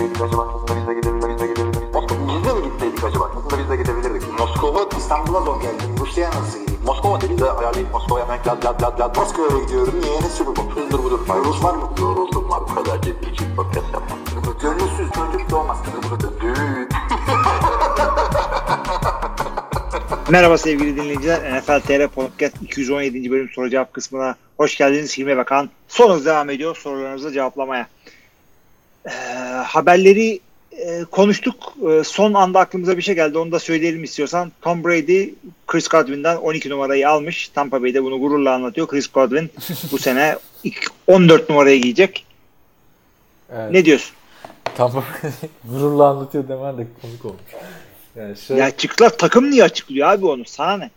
gitseydik acaba? Aslında biz de gidebilirdik. Biz de mi gitseydik acaba? Aslında biz de gidebilirdik. Moskova, İstanbul'a zor geldim. Rusya'ya nasıl gideyim? Moskova dedi de ayarlayıp Moskova'ya hemen lad lad lad lad. Moskova'ya gidiyorum. Niye? Ne Super Bowl? Hızdır budur. Rus var mı? Yoruldum var. Bu kadar ciddi için podcast yapmam. Gönülsüz çocuk doğmaz. Merhaba sevgili dinleyiciler. NFL TR Podcast 217. bölüm soru cevap kısmına hoş geldiniz. Hilmi Bakan sorunuz devam ediyor sorularınızı cevaplamaya. Ee, haberleri e, konuştuk. E, son anda aklımıza bir şey geldi. Onu da söyleyelim istiyorsan. Tom Brady Chris Godwin'den 12 numarayı almış. Tampa Bay'de bunu gururla anlatıyor. Chris Godwin bu sene ilk 14 numarayı giyecek. Evet. Ne diyorsun? Tamam. Gururla anlatıyor demen de komik olmuş. Yani, şey, Ya çıktılar takım niye açıklıyor abi onu? Sana ne?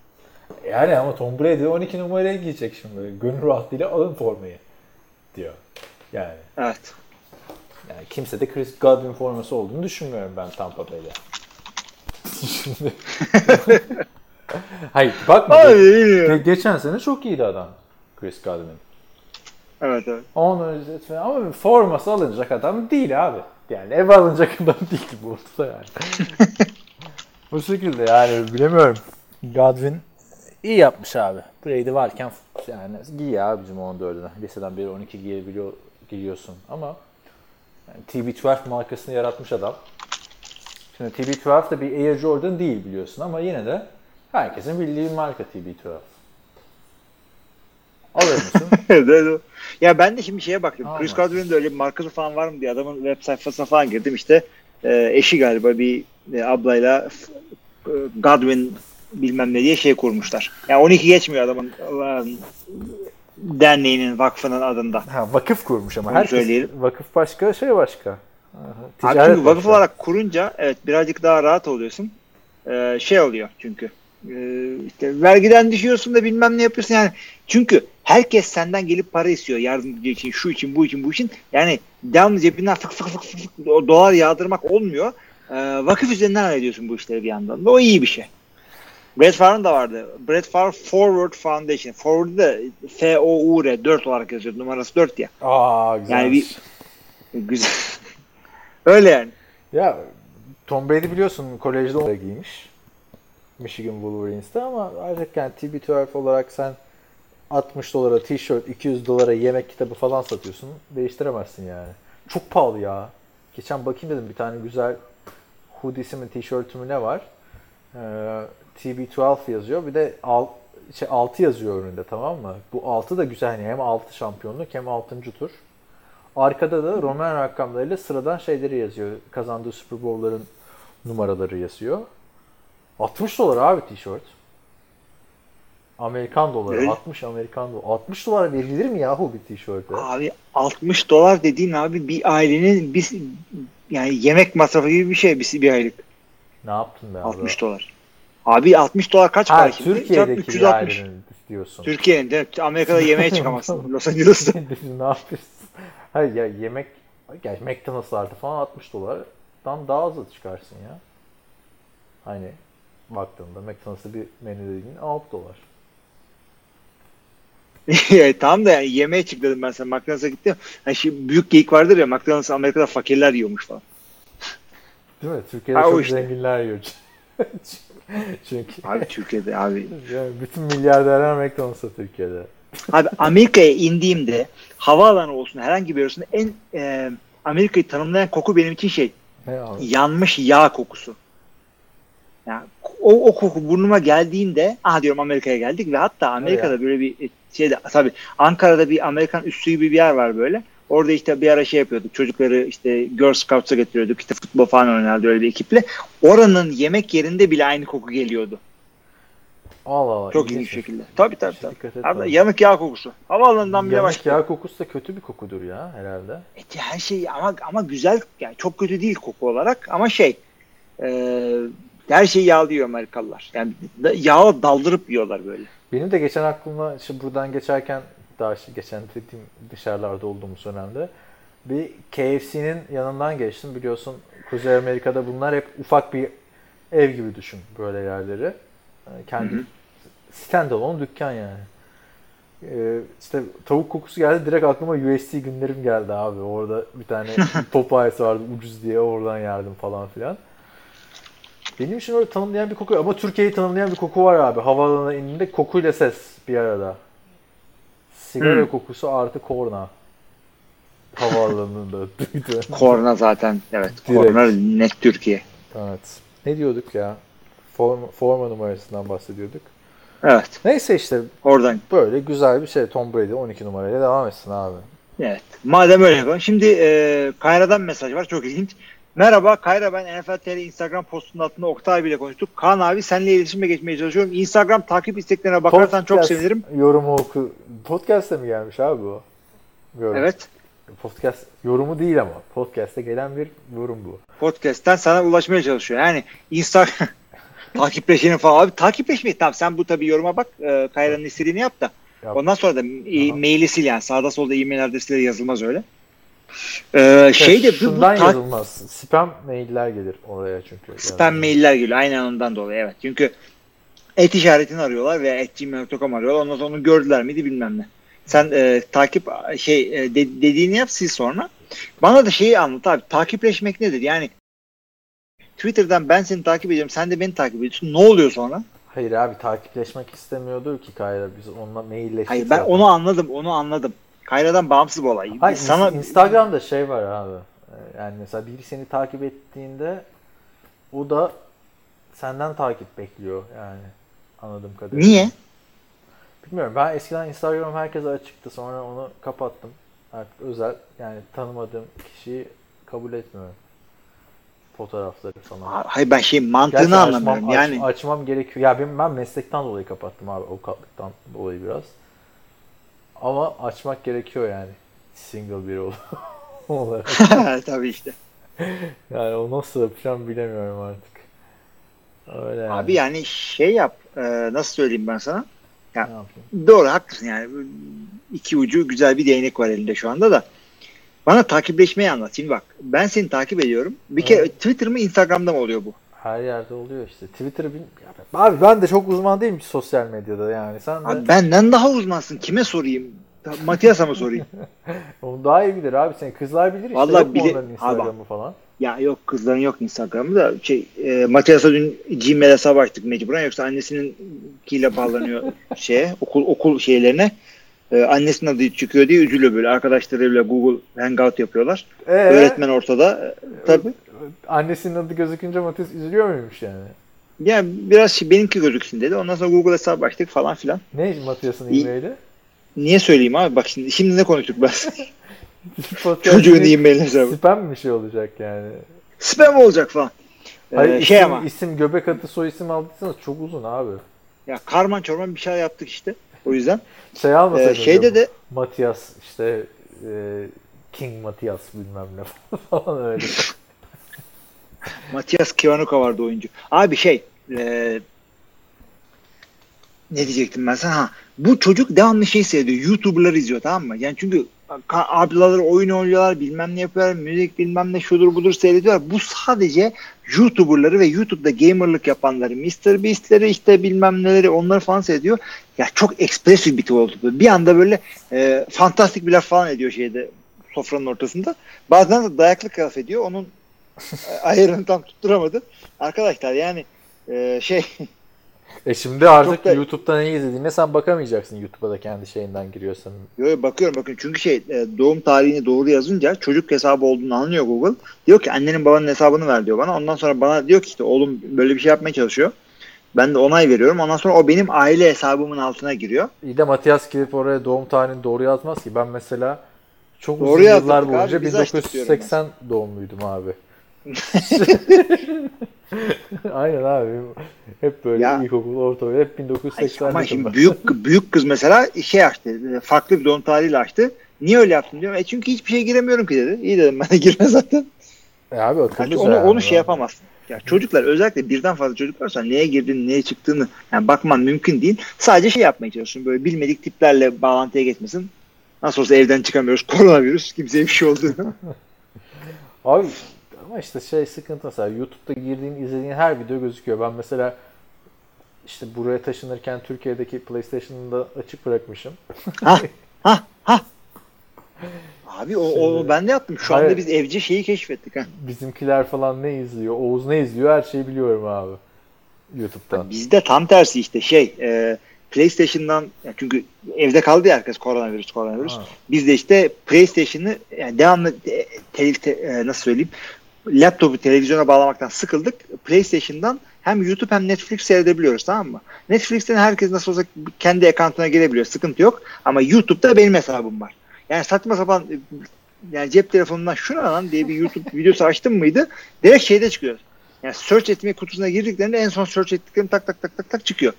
yani ama Tom Brady 12 numaraya giyecek şimdi. Gönül rahatlığıyla alın formayı diyor. Yani, Evet. Yani kimse de Chris Godwin forması olduğunu düşünmüyorum ben Tampa Bay'de. şimdi. Hayır bakma. Abi, Ge- geçen sene çok iyiydi adam Chris Godwin. Evet evet. Onun öncesi ama forması alınacak adam değil abi. Yani ev alınacak adam değil bu ortada yani. bu şekilde yani bilemiyorum. Godwin iyi yapmış abi. Brady varken yani giy ya bizim 14'üne. Liseden beri 12 giyebiliyor, giyiyorsun ama yani TB12 markasını yaratmış adam. Şimdi TB12 da bir Air Jordan değil biliyorsun ama yine de herkesin bildiği bir marka TB12. Alır mısın? Ya ben de şimdi şeye baktım. Almaz. Chris Godwin'in de öyle bir markası falan var mı diye adamın web sayfasına falan girdim. İşte e, eşi galiba bir e, ablayla e, Godwin bilmem ne diye şey kurmuşlar. Yani 12 geçmiyor adamın derneğinin, vakfının adında. Ha, vakıf kurmuş ama. Onu Herkes, söyleyelim. vakıf başka, şey başka. Aha, Abi çünkü vakıf olarak kurunca evet birazcık daha rahat oluyorsun. Ee, şey oluyor çünkü. Ee, işte vergiden düşüyorsun da bilmem ne yapıyorsun yani. Çünkü herkes senden gelip para istiyor yardımcı için, şu için, bu için, bu için. Yani devamlı cebinden fık fık fık fık, dolar yağdırmak olmuyor. Ee, vakıf üzerinden hallediyorsun bu işleri bir yandan. da. O iyi bir şey. Brett Favre'ın da vardı. Brett Favre Forward Foundation. Forward'ı da F-O-U-R 4 olarak yazıyor. Numarası 4 ya. Aa güzel. Yani bir- Güzel. Öyle yani. Ya Tom Brady biliyorsun kolejde oraya giymiş. Michigan Wolverines'te ama artık yani TB12 olarak sen 60 dolara tişört, 200 dolara yemek kitabı falan satıyorsun. Değiştiremezsin yani. Çok pahalı ya. Geçen bakayım dedim bir tane güzel hoodiesi mi tişörtü mü ne var. Ee, TB12 yazıyor. Bir de al, şey, 6 yazıyor önünde tamam mı? Bu 6 da güzel. Yani hem 6 şampiyonluk hem 6. tur. Arkada da Roman rakamlarıyla sıradan şeyleri yazıyor. Kazandığı Super Bowl'ların numaraları yazıyor. 60 dolar abi tişört. Amerikan doları. Öyle. 60 Amerikan doları. 60 dolar verilir mi yahu bir tişörte? Abi 60 dolar dediğin abi bir ailenin bir yani yemek masrafı gibi bir şey bir, bir aylık. Ne yaptın be abi? 60 dolar. Abi 60 dolar kaç Ha, para şimdi? Türkiye'deki 360. yerlerini diyorsun. Türkiye'nin mi? Amerika'da yemeğe çıkamazsın. Los Angeles'ta. ne yapıyorsun? Hayır ya yemek yani McDonald'slarda falan 60 dolardan daha az çıkarsın ya. Hani baktığında McDonald's'ta bir menü dediğin 6 dolar. Tamam da yani yemeğe çık dedim ben sana. McDonald's'a gittim. Yani şimdi büyük geyik vardır ya McDonald's Amerika'da fakirler yiyormuş falan. Değil mi? Türkiye'de Ha, çok işte. zenginler yiyor. Çünkü Abi Türkiye'de abi. yani bütün milyarderler McDonald's'ta Türkiye'de. Abi Amerika'ya indiğimde havaalanı olsun herhangi bir yer olsun en e, Amerika'yı tanımlayan koku benim için şey yanmış yağ kokusu. Yani o, o koku burnuma geldiğinde ah diyorum Amerika'ya geldik ve hatta Amerika'da böyle bir şeyde tabii Ankara'da bir Amerikan üssü gibi bir yer var böyle. Orada işte bir ara şey yapıyorduk. Çocukları işte Girl Scouts'a getiriyorduk. İşte futbol falan oynardı öyle bir ekiple. Oranın yemek yerinde bile aynı koku geliyordu. Allah Allah. Çok ilginç bir şekilde. Tabii tabii Hiç tabii. Abi, yanık yağ kokusu. Havaalanından bile Yanık başlıyor. yağ kokusu da kötü bir kokudur ya herhalde. Evet, her şey ama ama güzel yani çok kötü değil koku olarak ama şey e, her şeyi yağlıyor Amerikalılar. Yani yağı daldırıp yiyorlar böyle. Benim de geçen aklıma işte buradan geçerken daha işte geçen dediğim dışarılarda olduğumuz dönemde bir KFC'nin yanından geçtim. Biliyorsun Kuzey Amerika'da bunlar hep ufak bir ev gibi düşün böyle yerleri. Yani kendi Hı hı. standalone dükkan yani. Ee, işte tavuk kokusu geldi. Direkt aklıma USC günlerim geldi abi. Orada bir tane Popeyes vardı ucuz diye oradan yerdim falan filan. Benim için öyle tanımlayan bir koku ama Türkiye'yi tanımlayan bir koku var abi. Havaalanına indiğinde kokuyla ses bir arada. Sigara Hmm. kokusu artı korna. Havaalanında duydu. Korna zaten. Evet. Direkt. Korna net Türkiye. evet. Ne diyorduk ya? Forma, forma numarasından bahsediyorduk. Evet. Neyse işte Oradan. böyle güzel bir şey. Tom Brady 12 numarayla devam etsin abi. Evet. Madem öyle yapalım. Şimdi e, Kayra'dan mesaj var. Çok ilginç. Merhaba Kayra ben NFL TR Instagram postunun altında Oktay abiyle konuştuk. Kaan abi seninle iletişime geçmeye çalışıyorum. Instagram takip isteklerine bakarsan çok Podcast sevinirim. Yorumu oku. Podcast'e mi gelmiş abi bu? Yorum. Evet. Podcast yorumu değil ama. Podcast'e gelen bir yorum bu. Podcast'ten sana ulaşmaya çalışıyor. Yani Instagram takipleşeni falan. Abi takipleşmeyi tamam sen bu tabii yoruma bak. E, Kayra'nın istediğini yap da. Yap. Ondan sonra da e, maili sil yani. Sağda solda e-mail adresleri yazılmaz öyle. E, şey de bu, bu ta- yazılmaz. Spam mailler gelir oraya çünkü. Spam Yani. mailler geliyor. Aynen ondan dolayı evet. Çünkü et işaretini arıyorlar veya et gmail.com arıyorlar. Ondan sonra onu gördüler miydi bilmem ne. Sen e, takip şey e, de- dediğini yap sil sonra. Bana da şeyi anlat abi. Takipleşmek nedir? Yani Twitter'dan ben seni takip ediyorum. Sen de beni takip ediyorsun. Ne oluyor sonra? Hayır abi takipleşmek istemiyordur ki Kayra. Biz onunla mailleştik. Hayır ben zaten. onu anladım. Onu anladım. Kayra'dan bağımsız bir olay. Hayır, Sana Instagram'da şey var abi. Ee, Yani mesela biri seni takip ettiğinde o da senden takip bekliyor yani anladığım kadarıyla. niye? Bilmiyorum. Ben eskiden Instagram herkese açıktı. Sonra onu kapattım. Artık özel yani tanımadığım kişiyi kabul etmiyorum. Fotoğrafları falan. Hayır ben şey mantığını Gerçi anlamıyorum. açmam, aç- yani açmam gerekiyor. Ya benim ben meslekten dolayı kapattım abi. Avukatlıktan dolayı biraz. Ama açmak gerekiyor yani. Single biri ol- olarak. tabii işte. Yani o nasıl yapacağım bilemiyorum artık. Öyle yani. Abi yani şey yap. e, nasıl söyleyeyim ben sana? Yapayım? Doğru haklısın yani. İki ucu güzel bir değnek var elinde şu anda da. Bana takipleşmeyi anlat. Şimdi bak ben seni takip ediyorum. Bir kere Evet. Twitter mı Instagram'da mı oluyor bu? Her yerde oluyor işte. Twitter'ı bil... Ya Abi ben de çok uzman değilim ki sosyal medyada yani. Sen de Abi benden daha uzmansın. Kime sorayım? Matias'a mı sorayım? onu daha iyi bilir abi. Senin kızlar bilir işte. Vallahi onların Instagram'ı falan. ya yok kızların yok Instagram'ı da şey e, Matias'a dün Gmail hesabı açtık mecburen yoksa annesinin kiyle bağlanıyor şeye okul okul şeylerine. E, annesinin adı çıkıyor diye üzülüyor böyle. Arkadaşlarıyla Google Hangout yapıyorlar. Ee, Öğretmen ortada. E, Tabii. Annesinin adı gözükünce Matias üzülüyor muymuş yani? Ya biraz şey, benimki gözüksün dedi. Ondan sonra Google hesabı açtık falan filan. Ne Matias'ın e-maili? Niye söyleyeyim abi? Bak şimdi şimdi ne konuştuk ben? Çocuğun e-mail hesabı. Spam bir şey olacak yani. Spam olacak falan. Ee, Hayır, şey isim, ama isim göbek atı soy isim aldıysanız çok uzun abi. ya karman çorman bir şey yaptık işte. O yüzden. Şey almasaydın. Ee, şeyde de Matias işte e, King Matias bilmem ne falan öyle. Matias Kivanuka vardı oyuncu. Abi şey e, ne diyecektim ben sana? Ha, bu çocuk devamlı şey seyrediyor. YouTuber'ları izliyor tamam mı? Yani çünkü ablaları oyun oynuyorlar bilmem ne yapıyorlar müzik bilmem ne şudur budur seyrediyorlar. Bu sadece YouTuber'ları ve YouTube'da gamerlık yapanları Mr. Beast'leri işte bilmem neleri onları falan seyrediyor. Ya çok ekspresif bir tip oldu. Bir anda böyle e, fantastik bir laf falan ediyor şeyde sofranın ortasında. Bazen de dayaklık laf ediyor. Onun ayarını tam tutturamadı. Arkadaşlar yani e, şey E şimdi artık da- YouTube'da ne izlediğine sen bakamayacaksın YouTube'a da kendi şeyinden giriyorsan. Yo, yo, bakıyorum bakın çünkü şey e, doğum tarihini doğru yazınca çocuk hesabı olduğunu anlıyor Google. Diyor ki annenin babanın hesabını ver diyor bana. Ondan sonra bana diyor ki işte oğlum böyle bir şey yapmaya çalışıyor. Ben de onay veriyorum. Ondan sonra o benim aile hesabımın altına giriyor. İyi de Matias gidip oraya doğum tarihini doğru yazmaz ki. Ben mesela çok Doğru uzun yıllar boyunca biz açtık diyorum 1980 doğumluydum abi. Aynen abi. Hep böyle Ya- ilkokul, ortaokul hep Ay, 1980 ama şimdi büyük büyük kız mesela şey açtı. Farklı bir doğum tarihiyle açtı. Niye öyle yaptın diyorum. E çünkü hiçbir şeye giremiyorum ki dedi. İyi dedim ben de girme zaten. E abi Yani akıllıca onu yani. onu şey yapamazsın. Ya çocuklar özellikle birden fazla çocuk varsa neye girdiğini, neye çıktığını yani bakman mümkün değil. Sadece şey yapmaya çalışıyorsun. Böyle bilmedik tiplerle bağlantıya geçmesin. Nasıl olsa evden çıkamıyoruz. Koronavirüs. Kimseye bir şey oldu. Abi ama işte şey sıkıntı mesela YouTube'da girdiğin izlediğin her video gözüküyor. Ben mesela işte buraya taşınırken Türkiye'deki PlayStation'ı da açık bırakmışım. Ha ha ha. Abi o, o Şimdi- ben de yaptım. Şu Hayır. anda biz evci şeyi keşfettik ha. Bizimkiler falan ne izliyor, Oğuz ne izliyor her şeyi biliyorum abi. YouTube'dan. Bizde tam tersi işte şey e, PlayStation'dan çünkü evde kaldı ya herkes koronavirüs koronavirüs. Ha. Biz de işte PlayStation'ı yani devamlı e, te- te- e, nasıl söyleyeyim laptopu televizyona bağlamaktan sıkıldık. PlayStation'dan hem YouTube hem Netflix seyredebiliyoruz tamam mı? Netflix'ten herkes nasıl olsa kendi account'una girebiliyor. Sıkıntı yok. Ama YouTube'da benim hesabım var. Yani saçma sapan e, yani cep telefonundan şuna lan diye bir YouTube videosu açtım mıydı? Direkt şeyde çıkıyor. Yani search etme kutusuna girdiklerinde en son search ettiklerim tak tak tak tak tak çıkıyor.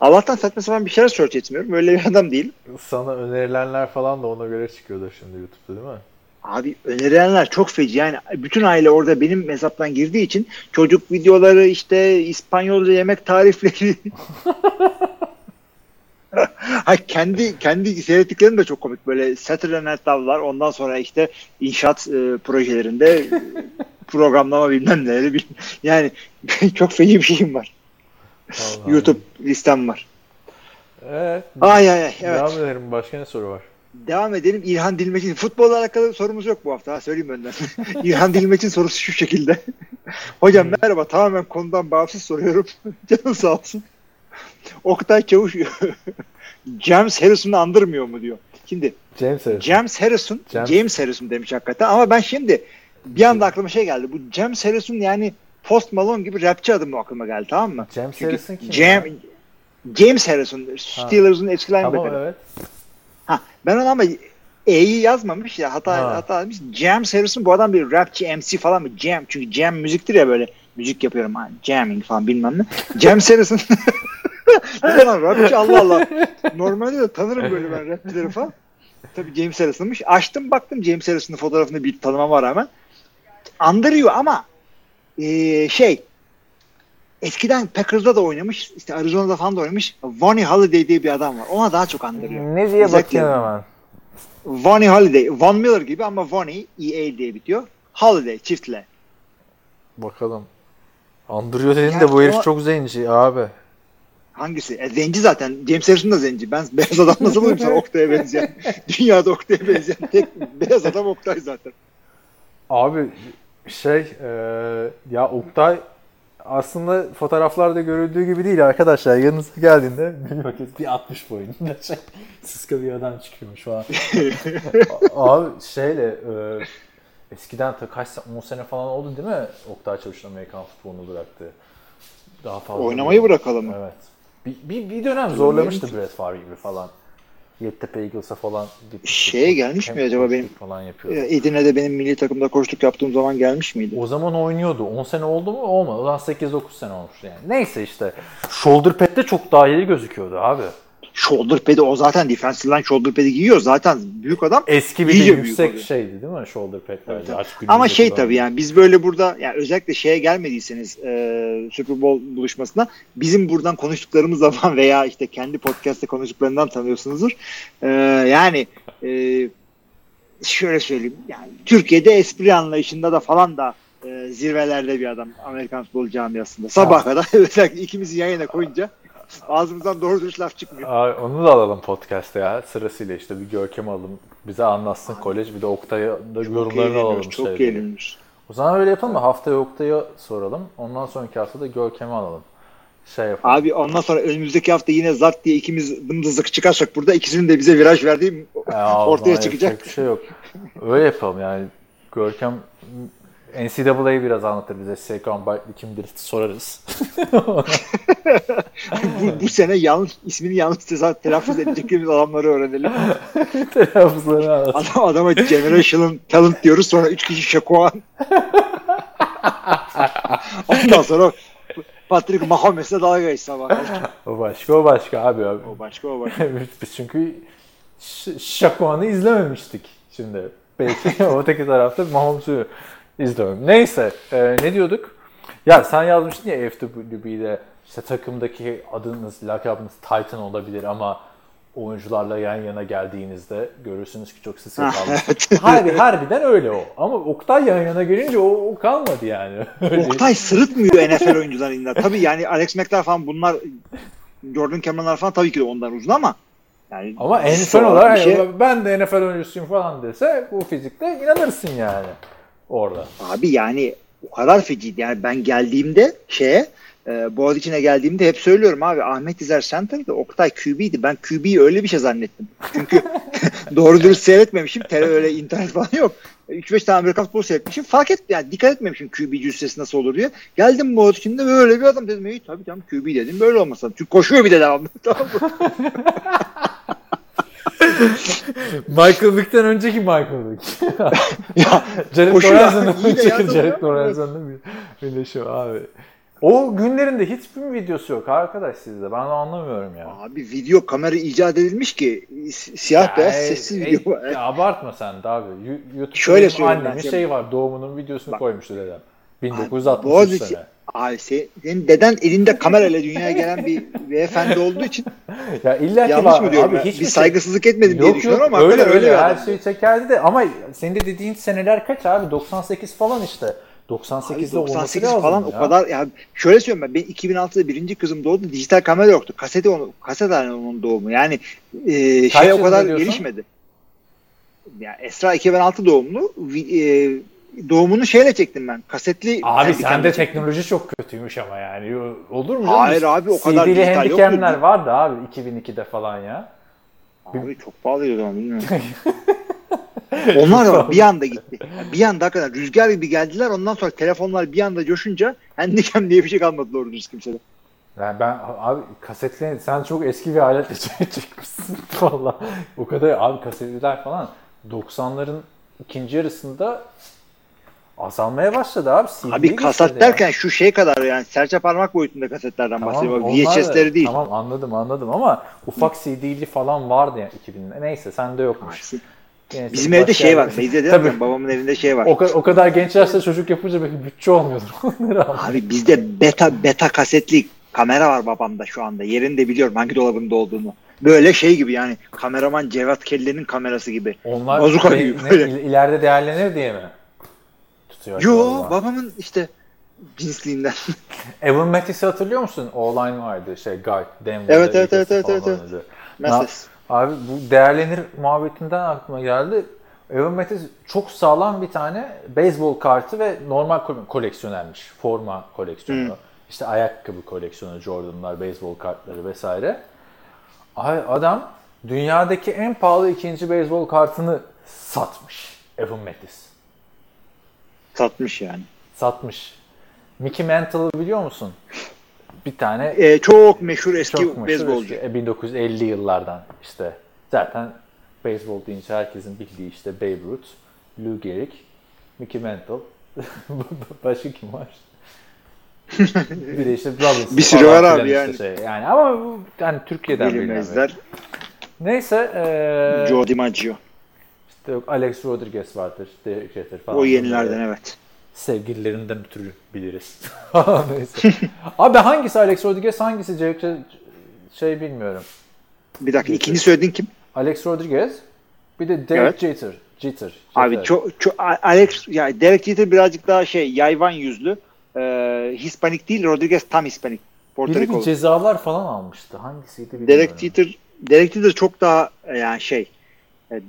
Allah'tan saçma sapan bir şeyler search etmiyorum. Öyle bir adam değil. Sana önerilenler falan da ona göre çıkıyordur şimdi YouTube'da değil mi? Abi önerilenler çok feci. Yani bütün aile orada benim hesaptan girdiği için çocuk videoları işte İspanyolca yemek tarifleri. ha kendi kendi seyrettiklerim de çok komik. Böyle Saturday Night Live var. Ondan sonra işte inşaat e, projelerinde e, programlama bilmem neleri. Yani çok feci bir şeyim var. Vallahi. YouTube listem var. Evet. Ay ay ay. Evet. Devam edelim. Başka ne soru var? Devam edelim. İlhan Dilmeç'in futbolla alakalı sorumuz yok bu hafta. Ha, söyleyeyim önden. İlhan Dilmeç'in sorusu şu şekilde. Hocam merhaba. Tamamen konudan bağımsız soruyorum. Canım sağ olsun. Oktay Çavuş James Harrison'ı andırmıyor mu diyor. Şimdi James Harrison. James Harrison, James- James, Harrison demiş hakikaten ama ben şimdi bir anda aklıma şey geldi. Bu James Harrison yani Post Malone gibi rapçi adı mı aklıma geldi tamam mı? James Çünkü Harrison kim? Jam? James Harrison, Steelers'ın eski Tamam linebacker'ı. evet. Ha, ben onu ama E'yi yazmamış ya hata Ha. hata almış. James Harrison bu adam bir rapçi MC falan mı? Jam çünkü jam müziktir ya böyle müzik yapıyorum hani jamming falan bilmem ne. James Harrison ne lan rapçi Allah Allah. Normalde de tanırım böyle ben rapçileri falan. Tabii James Harrison'mış. Açtım baktım James Harrison'ın fotoğrafını bir tanımama rağmen. Andırıyor ama eee, şey eskiden Packers'da da oynamış. işte Arizona'da falan da oynamış. Vonnie Holiday diye bir adam var. Ona daha çok andırıyor. Ne diye Özellikle- bakayım hemen. Vonnie Holiday. Von Miller gibi ama Vonnie EA diye bitiyor. Holiday çiftle. Bakalım. Andırıyor dedin Ya de bu herif o- çok zenci abi. Hangisi? E, zenci zaten. James Harrison da zenci. Ben beyaz adam nasıl bulayım sana Oktay'a benzeyen? Dünyada Oktay'a benzeyen tek beyaz adam Oktay zaten. Abi şey e, ya Oktay aslında fotoğraflarda görüldüğü gibi değil arkadaşlar. Yanınıza geldiğinde bir bakın bir 60 boyunda şey, sıska bir adam çıkıyor şu an. Abi şeyle e, eskiden ta kaç se- 10 sene falan oldu değil mi Oktay Çavuş'un Amerikan futbolunu bıraktı. Daha fazla. Oynamayı bırakalım mı? Evet. Bir, bir, bir dönem zorlamıştı Brett Favre gibi falan. Yeditepe Eagles'a falan gitmişti. Şeye gelmiş mi acaba benim- falan E, yapıyordu. Edirne'de benim milli takımda koçluk yaptığım zaman gelmiş miydi? O zaman oynuyordu. 10 sene oldu mu? Olmadı. Zaman 8-9 sene olmuş yani. Neyse işte. Shoulder pad'de çok daha iyi gözüküyordu abi. Shoulder pad'i o zaten defensive line shoulder pad'i giyiyor. Zaten büyük adam. Eski bir de yüksek oluyor. şeydi değil mi? Shoulder pad'lerdi. Evet. Ama şey tabii yani biz böyle burada yani özellikle şeye gelmediyseniz e, Super Bowl buluşmasına bizim buradan konuştuklarımız zaman veya işte kendi podcast'te konuştuklarından tanıyorsunuzdur. E, yani e, şöyle söyleyeyim yani Türkiye'de espri anlayışında da falan da e, zirvelerde bir adam Amerikan futbol camiasında. Sabah kadar özellikle ikimizi yayına koyunca ağzımızdan doğru dürüst laf çıkmıyor. Aa, onu da alalım podcast'te ya. Sırasıyla işte bir Görkem alalım. Bize anlatsın kolej. Bir de Oktay'a da yorumlarını alalım. Çok şeyleri. eğleniyoruz. O zaman öyle yapalım mı? Haftaya Oktay'a soralım. Ondan sonraki hafta da Görkem'i alalım. Şey yapalım. Abi ondan sonra önümüzdeki hafta yine zart diye ikimiz dımdızlık çıkarsak burada ikisinin de bize viraj verdiği Ya, ortaya çıkacak. Bir şey yok. Öyle yapalım yani. Görkem NCAA'yı biraz anlatır bize. Saquon Barkley kimdir sorarız. bu, bu sene yanlış ismini yanlış teza- telaffuz edeceklerimiz adamları öğrenelim. Telaffuzlarını anlatır. Adam, adama generational talent diyoruz sonra üç kişi Şakoğan. Ondan sonra Patrick Mahomes'le dalga geçti sabah. O başka o başka abi. abi. O başka o başka. Biz çünkü Şakuan'ı izlememiştik şimdi. Belki öteki tarafta Mahomes'u izlemem. Neyse e, ne diyorduk? Ya sen yazmıştın ya FWB'de işte takımdaki adınız, lakabınız Titan olabilir ama oyuncularla yan yana geldiğinizde görürsünüz ki çok sık kalmış. Harbi, harbiden öyle o. Ama Oktay yan yana gelince o, o kalmadı yani. Oktay sırıtmıyor NFL oyuncularında. Tabii yani Alex Mack'ler falan bunlar Jordan Cameron'lar falan tabii ki de ondan uzun ama yani Ama en son olarak şey- ben de NFL oyuncusuyum falan dese bu fizikle inanırsın yani orada. Abi yani o kadar feciydi. Yani ben geldiğimde şeye e, Boğaziçi'ne geldiğimde hep söylüyorum abi Ahmet İzer Center'dı. Oktay QB'ydi. Ben QB'yi öyle bir şey zannettim. Çünkü doğru dürüst seyretmemişim. Tele öyle internet falan yok. 3-5 tane Amerikan futbolu seyretmişim. Fark et yani dikkat etmemişim QB cüssesi nasıl olur diye. Geldim Boğaziçi'nde böyle bir adam dedim. İyi tabii tamam QB dedim. Böyle olmasa. Çünkü koşuyor bir de devamlı. Tamam mı? Michael Vick'ten önceki Michael Vick. ya, Jared. Lorenzo'nun de önceki Jared. Lorenzo'nun bir birleşiyor abi. O günlerinde hiçbir videosu yok arkadaş sizde. Ben onu anlamıyorum ya. Abi video kamera icat edilmiş ki si- siyah beyaz Ya, sessiz e, video. e, abartma sen de abi. YouTube'da Şöyle annemin şey var. Doğumunun videosunu Bak. koymuştu dedem. Abi, 1963 Boğaziçi- sene. Abi se- senin deden elinde kamerayla dünyaya gelen bir beyefendi olduğu için Ya illa ki yanlış mı diyorum? Abi hiçbir bir şey- saygısızlık etmedim diye Yok düşünüyorum yok ama öyle öyle bir her şeyi çekerdi de ama senin de dediğin seneler kaç abi 98 falan işte. Abi 98'de olması 98 lazım falan ya. o kadar ya şöyle söyleyeyim ben, ben 2006'da birinci kızım doğdu dijital kamera yoktu. Kaseti onu kaset onun doğumu. Yani e, Kaç şey o kadar diyorsun? gelişmedi. Ya Esra 2006 doğumlu. E, doğumunu şeyle çektim ben. Kasetli Abi sende çektim. teknoloji çok kötüymüş ama yani. Olur mu? Hayır canım? abi, o kadar CD'li handicam'ler vardı abi 2002'de falan ya. Abi çok pahalıydı o bilmiyorum. Onlar da bak, bir anda gitti. Yani bir anda hakikaten rüzgar gibi geldiler. Ondan sonra telefonlar bir anda coşunca handicam diye bir şey kalmadı doğru dürüst kimsede. Yani ben abi kasetli sen çok eski bir aletle çekmişsin valla. O kadar abi kasetliler falan 90'ların ikinci yarısında azalmaya başladı abi. CD Abi kaset geçmedi ya. derken şu şey kadar yani serçe parmak boyutunda kasetlerden bahsediyorum. onlar da- VHS'leri değil. Tamam anladım anladım ama ufak CD'li falan vardı ya 2000'de. Neyse sende yokmuş. Neyse, Bizim evde şey var. Tabii. derken babamın evinde şey var. O, ka- o kadar genç yaşta çocuk yapınca belki bütçe olmuyordur. Abi bizde beta beta kasetli kamera var babamda şu anda. Yerini de biliyorum hangi dolabında olduğunu. Böyle şey gibi yani kameraman Cevat Kelle'nin kamerası gibi. Onlar Bazuka gibi ne- böyle. ileride değerlenir diye mi? Tutuyor Yo acaba? babamın işte cinsliğinden. Evan Mattis'i hatırlıyor musun? O-line vardı şey guard. Denver'da Evet, evet, evet, evet, evet, evet. Mesles. Abi bu değerlenir muhabbetinden aklıma geldi. Evan Mattis çok sağlam bir tane beyzbol kartı ve normal ko- koleksiyonermiş. Forma koleksiyonu. Hı. İşte ayakkabı koleksiyonu, Jordan'lar, beyzbol kartları vesaire. Ay adam dünyadaki en pahalı ikinci beyzbol kartını satmış. Evan Mattis. Satmış yani. Satmış. Mickey Mantle'ı biliyor musun? Bir tane Ee, çok meşhur eski çok meşhur beyzbolcu. eski, e, 1950 yıllardan işte. Zaten beyzbol deyince herkesin bildiği işte Babe Ruth, Lou Gehrig, Mickey Mantle. Başka kim var? bir de işte Robinson. Bir sürü var abi işte yani. Şey. yani ama bu yani Türkiye'den Bilinmezler. Neyse eee Joe DiMaggio. İşte yok, Alex Rodriguez vardır, Derek Jeter falan. O yenilerden Böyle evet. Sevgililerinden ötürü biliriz. Neyse. Abi hangisi Alex Rodriguez hangisi Derek Jeter şey bilmiyorum. Bir dakika ikinci söylediğin kim? Alex Rodriguez bir de Derek Evet. Jeter. Jeter. Abi Jeter. çok, çok Alex ya Derek Jeter birazcık daha şey yayvan yüzlü. Ee, Hispanik değil Rodriguez tam Hispanik. Porto Biri bir cezalar falan almıştı. Hangisiydi bilmiyorum. Derek Jeter Derek Jeter çok daha e, yani şey e,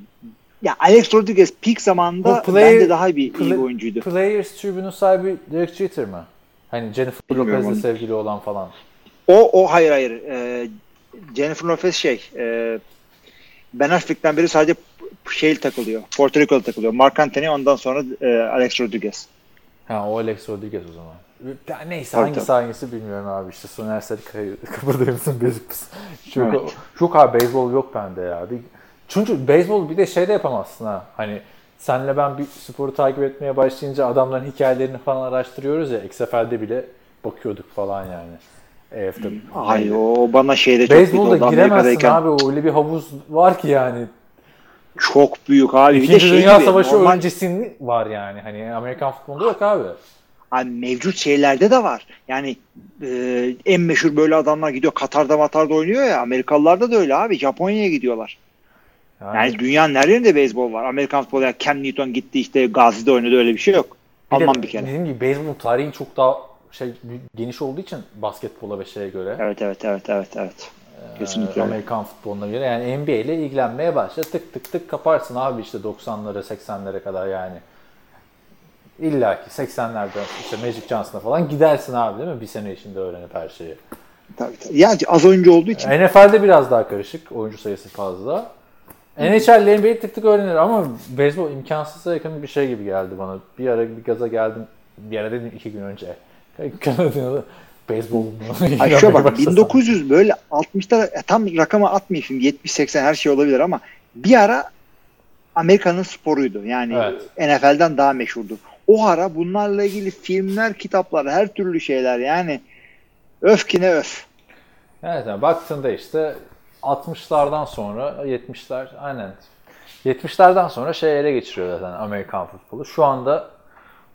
ya Alex Rodriguez peak zamanında Bu player- bence daha bir iyi play- bir oyuncuydu. Players Tribune'un sahibi Derek Jeter mi? Hani Jennifer Lopez'le sevgili olan falan. O o hayır hayır. Ee, Jennifer Lopez şey e, Ben Affleck'ten beri sadece şey takılıyor. Porto Rico'da takılıyor. Mark Anthony ondan sonra e, Alex Rodriguez. Ha o Alex Rodriguez o zaman. Ya neyse Tabii, hangisi tabii. hangisi bilmiyorum abi işte Soner Sarıkaya bezik misin? Çok, Evet. çok abi beyzbol yok bende ya. Bir, çünkü beyzbol bir de şey de yapamazsın ha. Hani senle ben bir sporu takip etmeye başlayınca adamların hikayelerini falan araştırıyoruz ya. XFL'de bile bakıyorduk falan yani. EF'de. Ay o bana şeyde çok büyük Beyzbolda giremezsin abi. Öyle bir havuz var ki yani. Çok büyük abi. Bir de İkinci şey Dünya gibi, Savaşı normal- öncesinin var yani. Hani Amerikan futbolunda yok abi. Abi mevcut şeylerde de var. Yani e, en meşhur böyle adamlar gidiyor Katar'da Matar'da oynuyor ya. Amerikalılarda da öyle abi. Japonya'ya gidiyorlar. Yani, Yani dünyanın her yerinde beyzbol var. Amerikan futbolu yani Cam Newton gitti işte Gazi'de oynadı öyle bir şey yok. bir de Alman bir kere. Dediğim gibi beyzbol tarihi çok daha şey geniş olduğu için basketbola ve şeye göre. Evet evet evet evet evet. Kesinlikle. Ee, öyle. Amerikan futboluna göre yani NBA ile ilgilenmeye başla tık tık tık kaparsın abi işte 90'lara 80'lere kadar yani. İlla ki 80'lerden işte Magic Johnson'a falan gidersin abi değil mi? Bir sene içinde öğrenip her şeyi. Tabii, tabii. Yani az oyuncu olduğu için. NFL'de biraz daha karışık. Oyuncu sayısı fazla. NHL NBA'yi tık tık öğrenir ama beyzbol imkansıza yakın bir şey gibi geldi bana. Bir ara bir gaza geldim. Bir ara dedim iki gün önce. Kanada'da beyzbol? Ay şöyle bak Başlasam. 1900 böyle 60'ta e, tam rakamı atmayayım şimdi 70-80 her şey olabilir ama bir ara Amerika'nın sporuydu. Yani Evet. NFL'den daha meşhurdu. O ara bunlarla ilgili filmler, kitaplar, her türlü şeyler yani öf ki ne öf. Evet yani baktığında işte 60'lardan sonra 70'ler aynen 70'lerden sonra şey ele geçiriyor zaten Amerikan futbolu. Şu anda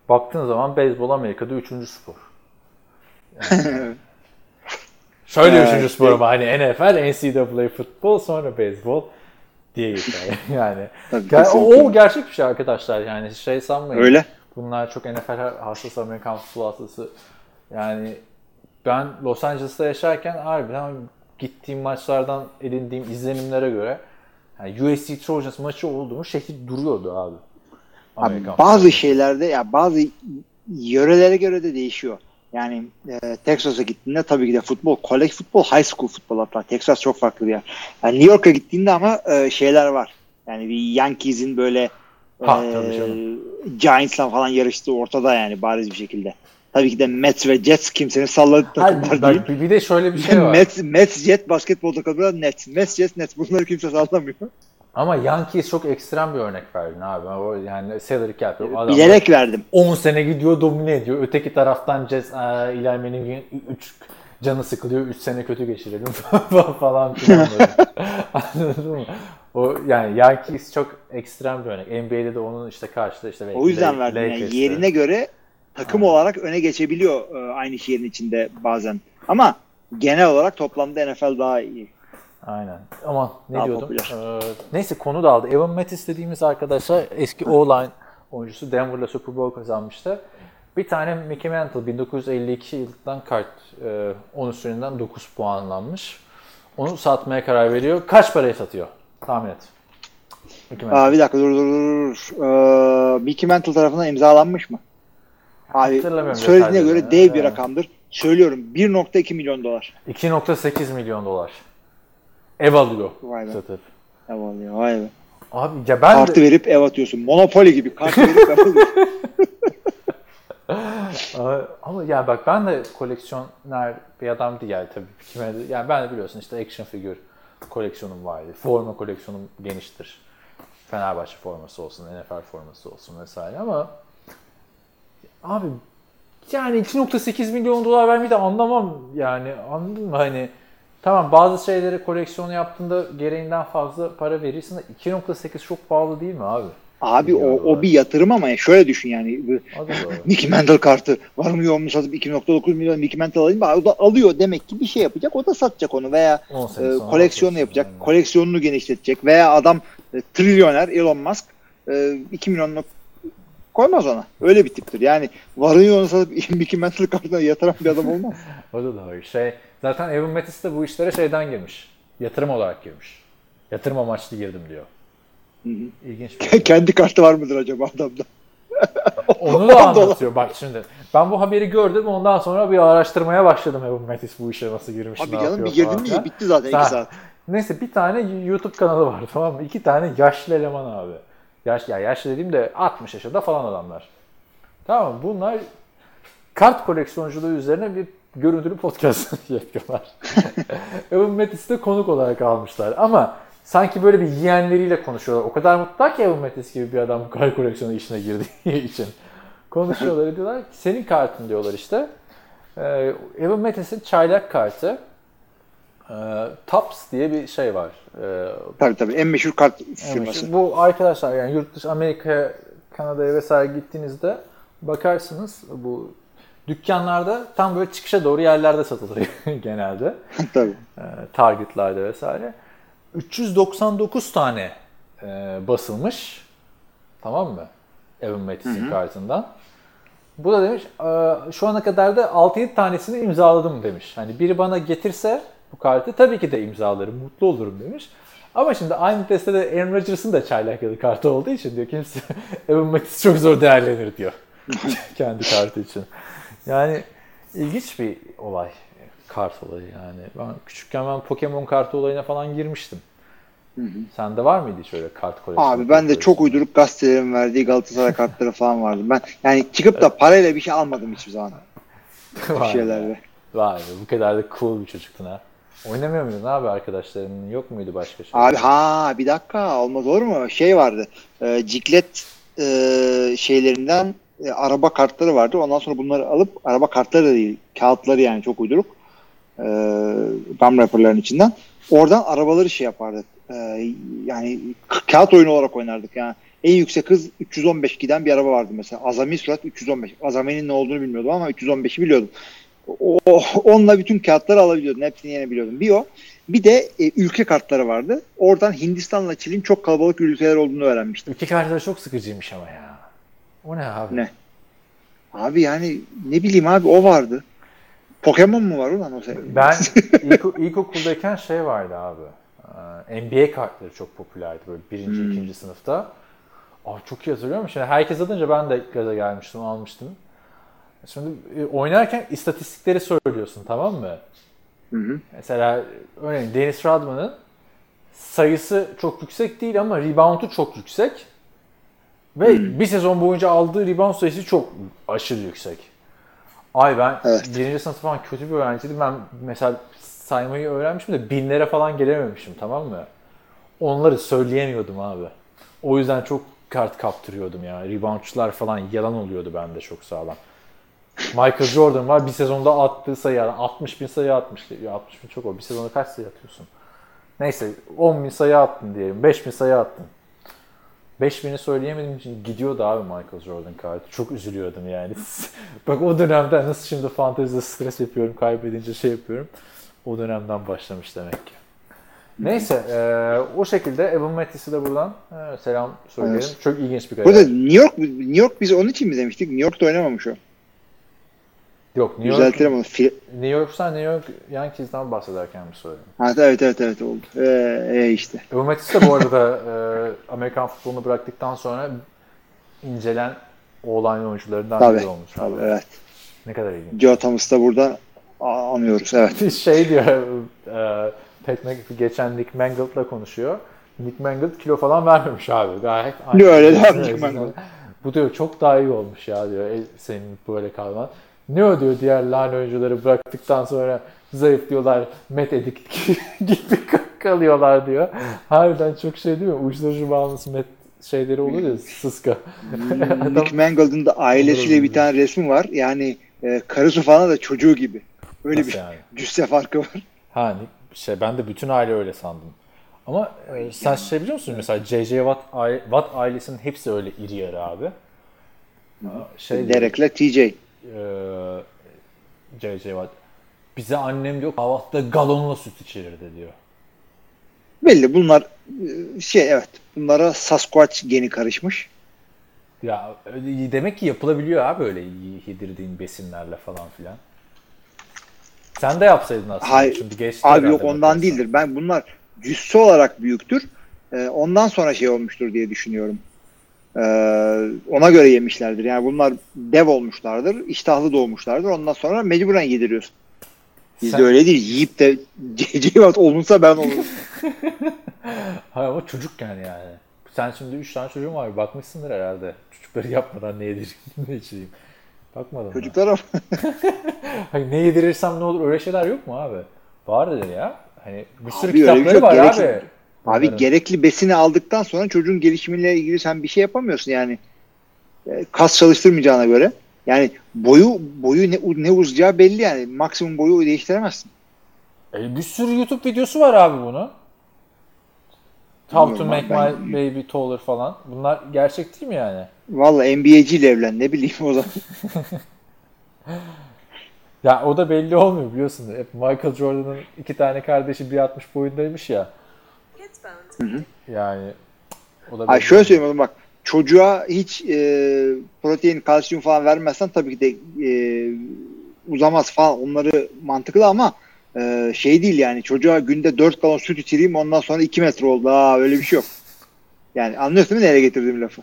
baktığın zaman beyzbol Amerika'da 3. spor. Yani- Şöyle Evet. üçüncü spor ama hani NFL, NCAA futbol sonra beyzbol diye geçer. yani Ger- kesinlikle. o gerçek bir şey arkadaşlar yani şey sanmayın. Öyle. Bunlar çok NFL hastası, Amerikan futbol hastası. Yani ben Los Angeles'ta yaşarken harbiden gittiğim maçlardan edindiğim izlenimlere göre yani USC Trojans maçı olduğu şehir duruyordu abi. Abi bazı şeylerde ya bazı yörelere göre de değişiyor. Yani e, Texas'a gittiğinde tabii ki de futbol, kolej futbol, high school futbol hatta. Texas çok farklı bir yer. Yani New York'a gittiğinde ama e, şeyler var. Yani bir Yankees'in böyle Ha, e. Giants'la falan yarıştığı ortada yani bariz bir şekilde. Tabii ki de Mets ve Jets kimsenin salladığı takımlar değil. bir- bir de şöyle bir şey var. Mets, Mets, Jet basketbol takımları Nets. Mets, Jets, Nets. Bunları kimse sallamıyor. Ama Yankees çok ekstrem bir örnek verdin abi. O yani salary cap yok. Adam Bilerek verdim. 10 sene gidiyor domine ediyor. Öteki taraftan Jazz e, Eli Manning'in 3 canı sıkılıyor. 3 sene kötü geçirelim falan filan. Anladın mı? O yani Yankees çok ekstrem bir örnek. NBA'de de onun işte karşıda işte O yüzden verdim. Yani yerine göre takım olarak öne geçebiliyor e, aynı şehrin içinde bazen. Ama genel olarak toplamda NFL daha iyi. Aynen. Ama ne Daha diyordum? popüler. Ee, neyse konu dağıldı. Evan Mattis dediğimiz arkadaşlar eski O-line oyuncusu Denver'la Super Bowl kazanmıştı. Bir tane Mickey Mantle 1952 yılından kart e, 10 üstünden 9 puanlanmış. Onu satmaya karar veriyor. Kaç paraya satıyor? Tahmin et. Mickey Mantle. Aa, bir dakika dur dur dur. dur. Ee, Mickey Mantle tarafından imzalanmış mı? Abi söylediğine göre dev bir rakamdır. Söylüyorum 1.2 milyon dolar. 2.8 milyon dolar. Ev alıyor. Vay be. Satıp. Ne oluyor vay be. Abi ya ben Kartı de, verip ev atıyorsun. Monopoly gibi kart verip ev atıyorsun. Aa, Ama yani bak ben de koleksiyoner bir adam değil yani tabii. Kime de- yani ben de biliyorsun işte action figür koleksiyonum vardı. Forma koleksiyonum geniştir. Fenerbahçe forması olsun, NFL forması olsun vesaire ama abi yani 2.8 milyon dolar vermeyi de anlamam yani anladın mı hani tamam bazı şeyleri koleksiyon yaptığında gereğinden fazla para verirsin de 2.8 çok pahalı değil mi abi? Abi o, Milyon o dolar. bir yatırım ama şöyle düşün yani. Mickey Mantle kartı var mı yok mu satıp 2.9 milyon Mickey Mantle alayım. O da alıyor demek ki bir şey yapacak. O da satacak onu veya 10 sene e, koleksiyonu yapacak. aynen. Koleksiyonunu genişletecek veya adam e, trilyoner Elon Musk e, 2 milyonluk koymaz ona. Öyle bir tiptir. Yani varın yoğunu satıp Mickey Mantle kartına yatıran bir adam olmaz. O da doğru. Şey, zaten Evan Mattis de bu işlere şeyden girmiş. Yatırım olarak girmiş. Yatırım amaçlı girdim diyor. İlginç bir şey. Kendi kartı var mıdır acaba adamda? Onu da anlatıyor. Bak şimdi ben bu haberi gördüm ondan sonra bir araştırmaya başladım Evan Mattis bu işe nasıl girmiş, Abi ne canım bir girdin mi bitti zaten 2 Ha. saat. Neyse bir tane YouTube kanalı var tamam mı? İki tane yaşlı eleman abi. Yaş, ya yaşlı dediğim de 60 yaşında falan adamlar. Tamam mı? Bunlar kart koleksiyonculuğu üzerine bir görüntülü podcast yapıyorlar. Evan Mattis'i de konuk olarak almışlar. Ama sanki böyle bir yeğenleriyle konuşuyorlar. O kadar mutlular ki Evan Mattis gibi bir adam kart koleksiyonu işine girdiği için. Konuşuyorlar diyorlar ki senin kartın diyorlar işte. Ee, Evan Mattis'in çaylak kartı. Ee, Tops diye bir şey var. Ee, Tabii tabii en meşhur kart firması. bu arkadaşlar yani yurt dışı Amerika'ya, Kanada'ya vesaire gittiğinizde bakarsınız bu Dükkanlarda tam böyle çıkışa doğru yerlerde satılır genelde. Tabii. E, Target'larda vesaire. 399 tane e, basılmış. Tamam mı? Evan Mattis'in kartından. Bu da demiş e, şu ana kadar da 6-7 tanesini imzaladım demiş. Hani biri bana getirse bu kartı tabii ki de imzalarım, mutlu olurum demiş. Ama şimdi aynı testte de Aaron Rodgers'ın da çaylak kartı olduğu için diyor kimse Evan Mattis çok zor değerlenir diyor. Kendi kartı için. Yani ilginç bir olay. Kart olayı yani. Ben küçükken ben Pokemon kartı olayına falan girmiştim. Sende var mıydı hiç öyle kart koleksiyonu? Abi ben de çok uyduruk gazetelerin verdiği Galatasaray kartları falan vardı. Ben yani çıkıp da parayla bir şey almadım hiçbir zaman. Be. şeylerde. Vay be, bu kadar da cool bir çocuktun ha. Oynamıyor muydun abi arkadaşlarının? Yok muydu başka şey? Abi ha bir dakika olmaz olur mu? Şey vardı. E, ciklet e, şeylerinden e, araba kartları vardı. Ondan sonra bunları alıp araba kartları da değil. Kağıtları yani çok uyduruk. E, gum wrapper'ların içinden. Oradan arabaları şey yapardık. E, yani kağıt oyunu olarak oynardık. Yani en yüksek hız 315 giden bir araba vardı mesela. Azami sürat 315. Azami'nin ne olduğunu bilmiyordum ama 315'i biliyordum. O, onunla bütün kağıtları alabiliyordun. Hepsini yenebiliyordun. Bir o. Bir de e, ülke kartları vardı. Oradan Hindistan'la Çin'in çok kalabalık ülkeler olduğunu öğrenmiştim. Ülke kartları çok sıkıcıymış ama ya. O ne abi? Ne? Abi yani ne bileyim abi o vardı. Pokemon mu var ulan o şey? Ben ilk, ilkokuldayken şey vardı abi. Ee, NBA kartları çok popülerdi böyle birinci, Hmm. ikinci sınıfta. Aa, çok iyi hatırlıyorum. Şimdi herkes alınca ben de gaza gelmiştim, almıştım. Şimdi e, oynarken istatistikleri söylüyorsun tamam mı? Hı hı. Mesela örneğin Dennis Rodman'ın sayısı çok yüksek değil ama rebound'u çok yüksek. Ve bir sezon boyunca aldığı rebound sayısı çok aşırı yüksek. Ay ben Evet. birinci sınıf falan kötü bir öğrenciydim. Ben mesela saymayı öğrenmişim de binlere falan gelememişim tamam mı? Onları söyleyemiyordum abi. O yüzden çok kart kaptırıyordum ya. Reboundçular falan yalan oluyordu bende çok sağlam. Michael Jordan var bir sezonda attığı sayı yani 60 bin sayı atmış. Ya 60 bin çok o. Bir sezonda kaç sayı atıyorsun? Neyse 10 bin sayı attın diyelim. 5 bin sayı attın. 5 bini söyleyemediğim için gidiyordu abi Michael Jordan kartı. Çok üzülüyordum yani. Bak o dönemden nasıl şimdi fantezide stres yapıyorum kaybedince şey yapıyorum. O dönemden başlamış demek ki. Neyse eee, o şekilde Evan Mattis'i de buradan eee, selam söyleyelim. Evet. Çok ilginç bir Bu da kariyer. New York New York biz onun için mi demiştik? New York'ta oynamamış o. Yok New York, Düzeltirim onu. Fi- New York'tan New York Yankees'den bahsederken mi söyledim? Ha, evet evet evet oldu. Ee, e, işte. Evan Mattis de bu arada eee, Amerikan futbolunu bıraktıktan sonra incelen oğlan oyuncularından Tabii. biri olmuş. Tabii abi. evet. Ne kadar ilginç. Joe Thomas'ı da burada anıyoruz. Evet. şey diyor e, Pat McAfee geçen Nick Mangald'la konuşuyor. Nick Mangold kilo falan vermemiş abi. Gayet Ne öyle Evet, Nick Mangold. Bu diyor çok daha iyi olmuş ya diyor e, senin böyle kalman. Ne o diyor diğer line oyuncuları bıraktıktan sonra zayıf diyorlar met edik gibi kalıyorlar diyor. Harbiden çok şey değil mi? Uyuşturucu bağımlısı met şeyleri olur ya sıska. Nick Mangold'un da ailesiyle bir tane resmi var. Yani e, karısı falan da çocuğu gibi. Öyle Nasıl bir yani? cüsse farkı var. Ha şey ben de bütün aile öyle sandım. Ama e, sen şey biliyor musun mesela J.J. Watt, Watt ailesinin hepsi öyle iri yarı abi. Şey Derek'le TJ. E, J.J. Watt bize annem diyor kahvaltıda galonla süt içirirdi diyor. Belli bunlar e, şey evet bunlara Sasquatch geni karışmış. Ya demek ki yapılabiliyor abi öyle yedirdiğin besinlerle falan filan. Sen de yapsaydın aslında. Hayır. Şimdi geçti Abi yok ondan bakarsan. değildir. Ben bunlar cüsse olarak büyüktür. E, ondan sonra şey olmuştur diye düşünüyorum. E, ona göre yemişlerdir. Yani bunlar dev olmuşlardır. iştahlı doğmuşlardır. Ondan sonra mecburen yediriyorsun. Bizde Sen- öyle değil. Yiyip de Watt olunsa ben olurum. Hayır ama çocukken yani. Sen şimdi 3 tane çocuğun var. Bakmışsındır herhalde. Çocukları yapmadan ne yedireyim, ne içireyim. Bakmadın mı? Çocuklar ama Hani ne yedirirsem ne olur öyle şeyler yok mu abi? Vardır ya. Hani bir sürü Abi kitapları şey var Gerekli- abi. Bunların. gerekli besini aldıktan sonra çocuğun gelişimiyle ilgili sen bir şey yapamıyorsun yani. E, Kas çalıştırmayacağına göre. Yani boyu boyu ne, ne uzayacağı belli yani. Maksimum boyu değiştiremezsin. E, bir sürü YouTube videosu var abi bunu. How to Bilmiyorum make abi, my baby taller falan. Bunlar gerçek değil mi yani? Valla NBA'ciyle evlen ne bileyim o zaman. Ya o da belli olmuyor biliyorsun. Hep Michael Jordan'ın iki tane kardeşi 1.60 boyundaymış ya. Yani o da Ay şöyle söyleyeyim bak. Çocuğa hiç e, protein, kalsiyum falan vermezsen tabii ki de e, uzamaz falan. Onları mantıklı ama e, şey değil yani. Çocuğa günde 4 galon süt içireyim ondan sonra 2 metre oldu. Aa öyle bir şey yok. Yani anlıyorsun değil mi nereye getirdiğim lafı?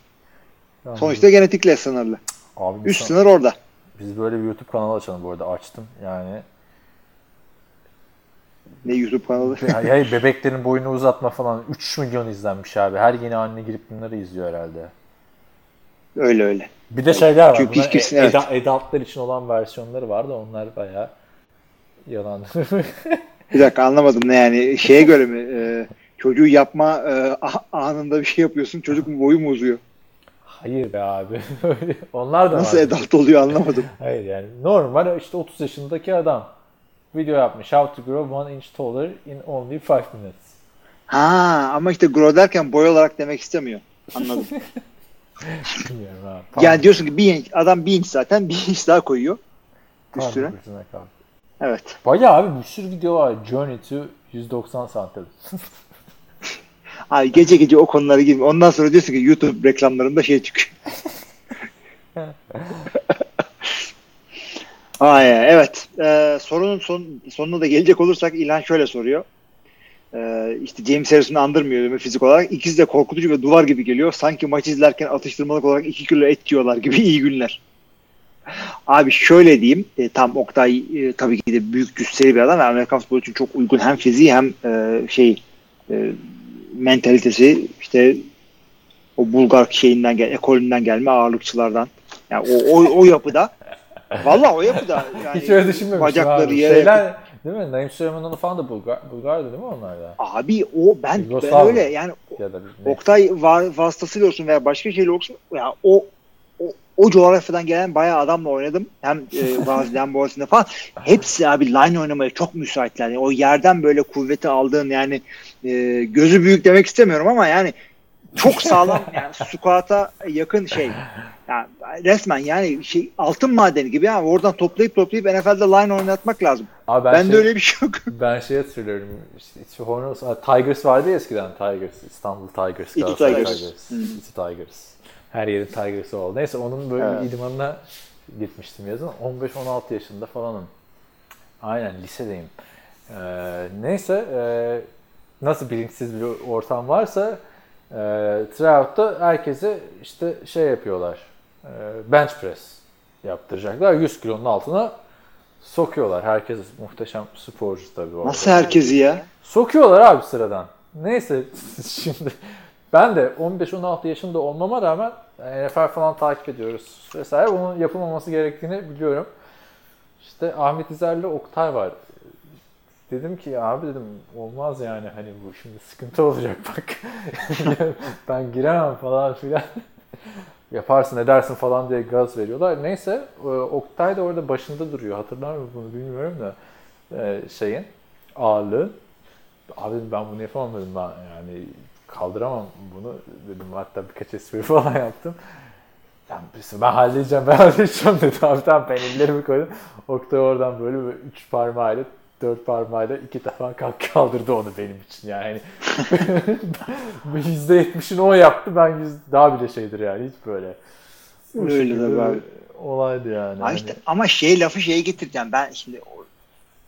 Tamam. Sonuçta genetikle sınırlı. Abi Üst sınır orada. biz böyle bir YouTube kanalı açalım bu arada açtım. Yani Ne YouTube kanalı. ya, ya bebeklerin boyunu uzatma falan 3 milyon izlenmiş abi. Her yeni anne girip bunları izliyor herhalde. öyle öyle. Bir de şeyler var. Çünkü hiç evet. adultlar için olan versiyonları var da onlar bayağı yalan. Bir dakika anlamadım ne yani şeye göre mi e, çocuğu yapma e, a- anında bir şey yapıyorsun çocuk mu boyu mu uzuyor? Hayır be abi. Onlar da Nasıl var. adult oluyor anlamadım. Hayır yani normal işte 30 yaşındaki adam video yapmış. How to grow one inch taller in only 5 minutes. Ha ama işte grow derken boy olarak demek istemiyor. Anladım. Bilmiyorum. Yani diyorsun ki bir inç, adam bir inç zaten bir inç daha koyuyor üstüne. kaldı. Evet. Bayağı abi bir sürü video var. Journey to 190 santim. Abi gece gece o konulara girme. Ondan sonra diyorsun ki YouTube reklamlarında şey çıkıyor. Ay, evet. Ee, sorunun son, sonuna da gelecek olursak İlhan şöyle soruyor. Ee, işte James Harrison'ı andırmıyor mi fizik olarak. İkisi de korkutucu ve duvar gibi geliyor. Sanki maç izlerken atıştırmalık olarak 2 kilo et yiyorlar gibi iyi günler. Abi şöyle diyeyim. E, tam Oktay e, tabii ki de büyük cüsseli bir adam ve Amerikan futbolu için çok uygun hem fiziği hem e, şey e, mentalitesi işte o Bulgar şeyinden gel, ekolünden gelme ağırlıkçılardan. Yani o, o, o yapıda Valla o yapıda yani Hiç öyle düşünmemiştim bacakları abi. yere Şeyler değil mi? Naim Süleymanoğlu falan da Bulgar, Bulgar'dı değil mi onlar da? Abi o ben, ben öyle yani Ya da? Oktay var, vasıtasıyla olsun veya başka şeyle olsun ya o o, o coğrafyadan gelen bayağı adamla oynadım. Hem e, Gazi'den Boğaziçi'nde falan. Hepsi abi line oynamaya çok müsaitler. Yani o yerden böyle kuvveti aldığın yani e, gözü büyük demek istemiyorum ama yani çok sağlam yani squat'a yakın şey. Yani resmen yani şey altın madeni gibi yani oradan toplayıp toplayıp NFL'de line oynatmak lazım. Abi ben Bende şey- öyle bir şey yok. Ben şey hatırlıyorum. İşte, işte Hornets, Tigers vardı ya eskiden. Tigers. İstanbul Tigers. İti Tigers. Tigers. İti Tigers. Her yerin Tigers'ı oldu. Neyse onun böyle Evet. idmanına gitmiştim yazın. 15-16 yaşında falanım. Aynen lisedeyim. Ee, neyse e, nasıl bilinçsiz bir ortam varsa e, tryout'ta herkese işte şey yapıyorlar. E, bench press yaptıracaklar. 100 kilonun altına sokuyorlar. Herkes muhteşem sporcu tabii orada. Nasıl herkesi ya? Sokuyorlar abi sıradan. Neyse şimdi ben de 15-16 yaşında olmama rağmen NFL falan takip ediyoruz vesaire. Bunun yapılmaması gerektiğini biliyorum. İşte Ahmet İzer'le Oktay var. Dedim ki abi dedim olmaz yani hani bu şimdi sıkıntı olacak bak. ben giremem falan filan. Yaparsın edersin falan diye gaz veriyorlar. Neyse e, Oktay da orada başında duruyor. Hatırlar mı bunu bilmiyorum da e, şeyin ağırlığın. Abi dedim ben bunu yapamam dedim ben yani kaldıramam bunu dedim hatta birkaç espri falan yaptım. Ben, ben halledeceğim ben halledeceğim dedi abi tamam ben ellerimi koydum. Oktay oradan böyle üç parmağıyla dört parmağıyla iki defa kalk kaldırdı onu benim için yani. Yüzde yetmişini o yaptı ben yüz, daha bile şeydir yani hiç böyle. Öyle abi. bir Olaydı yani. Ha Hani- işte, ama şey lafı şeye getireceğim. Ben şimdi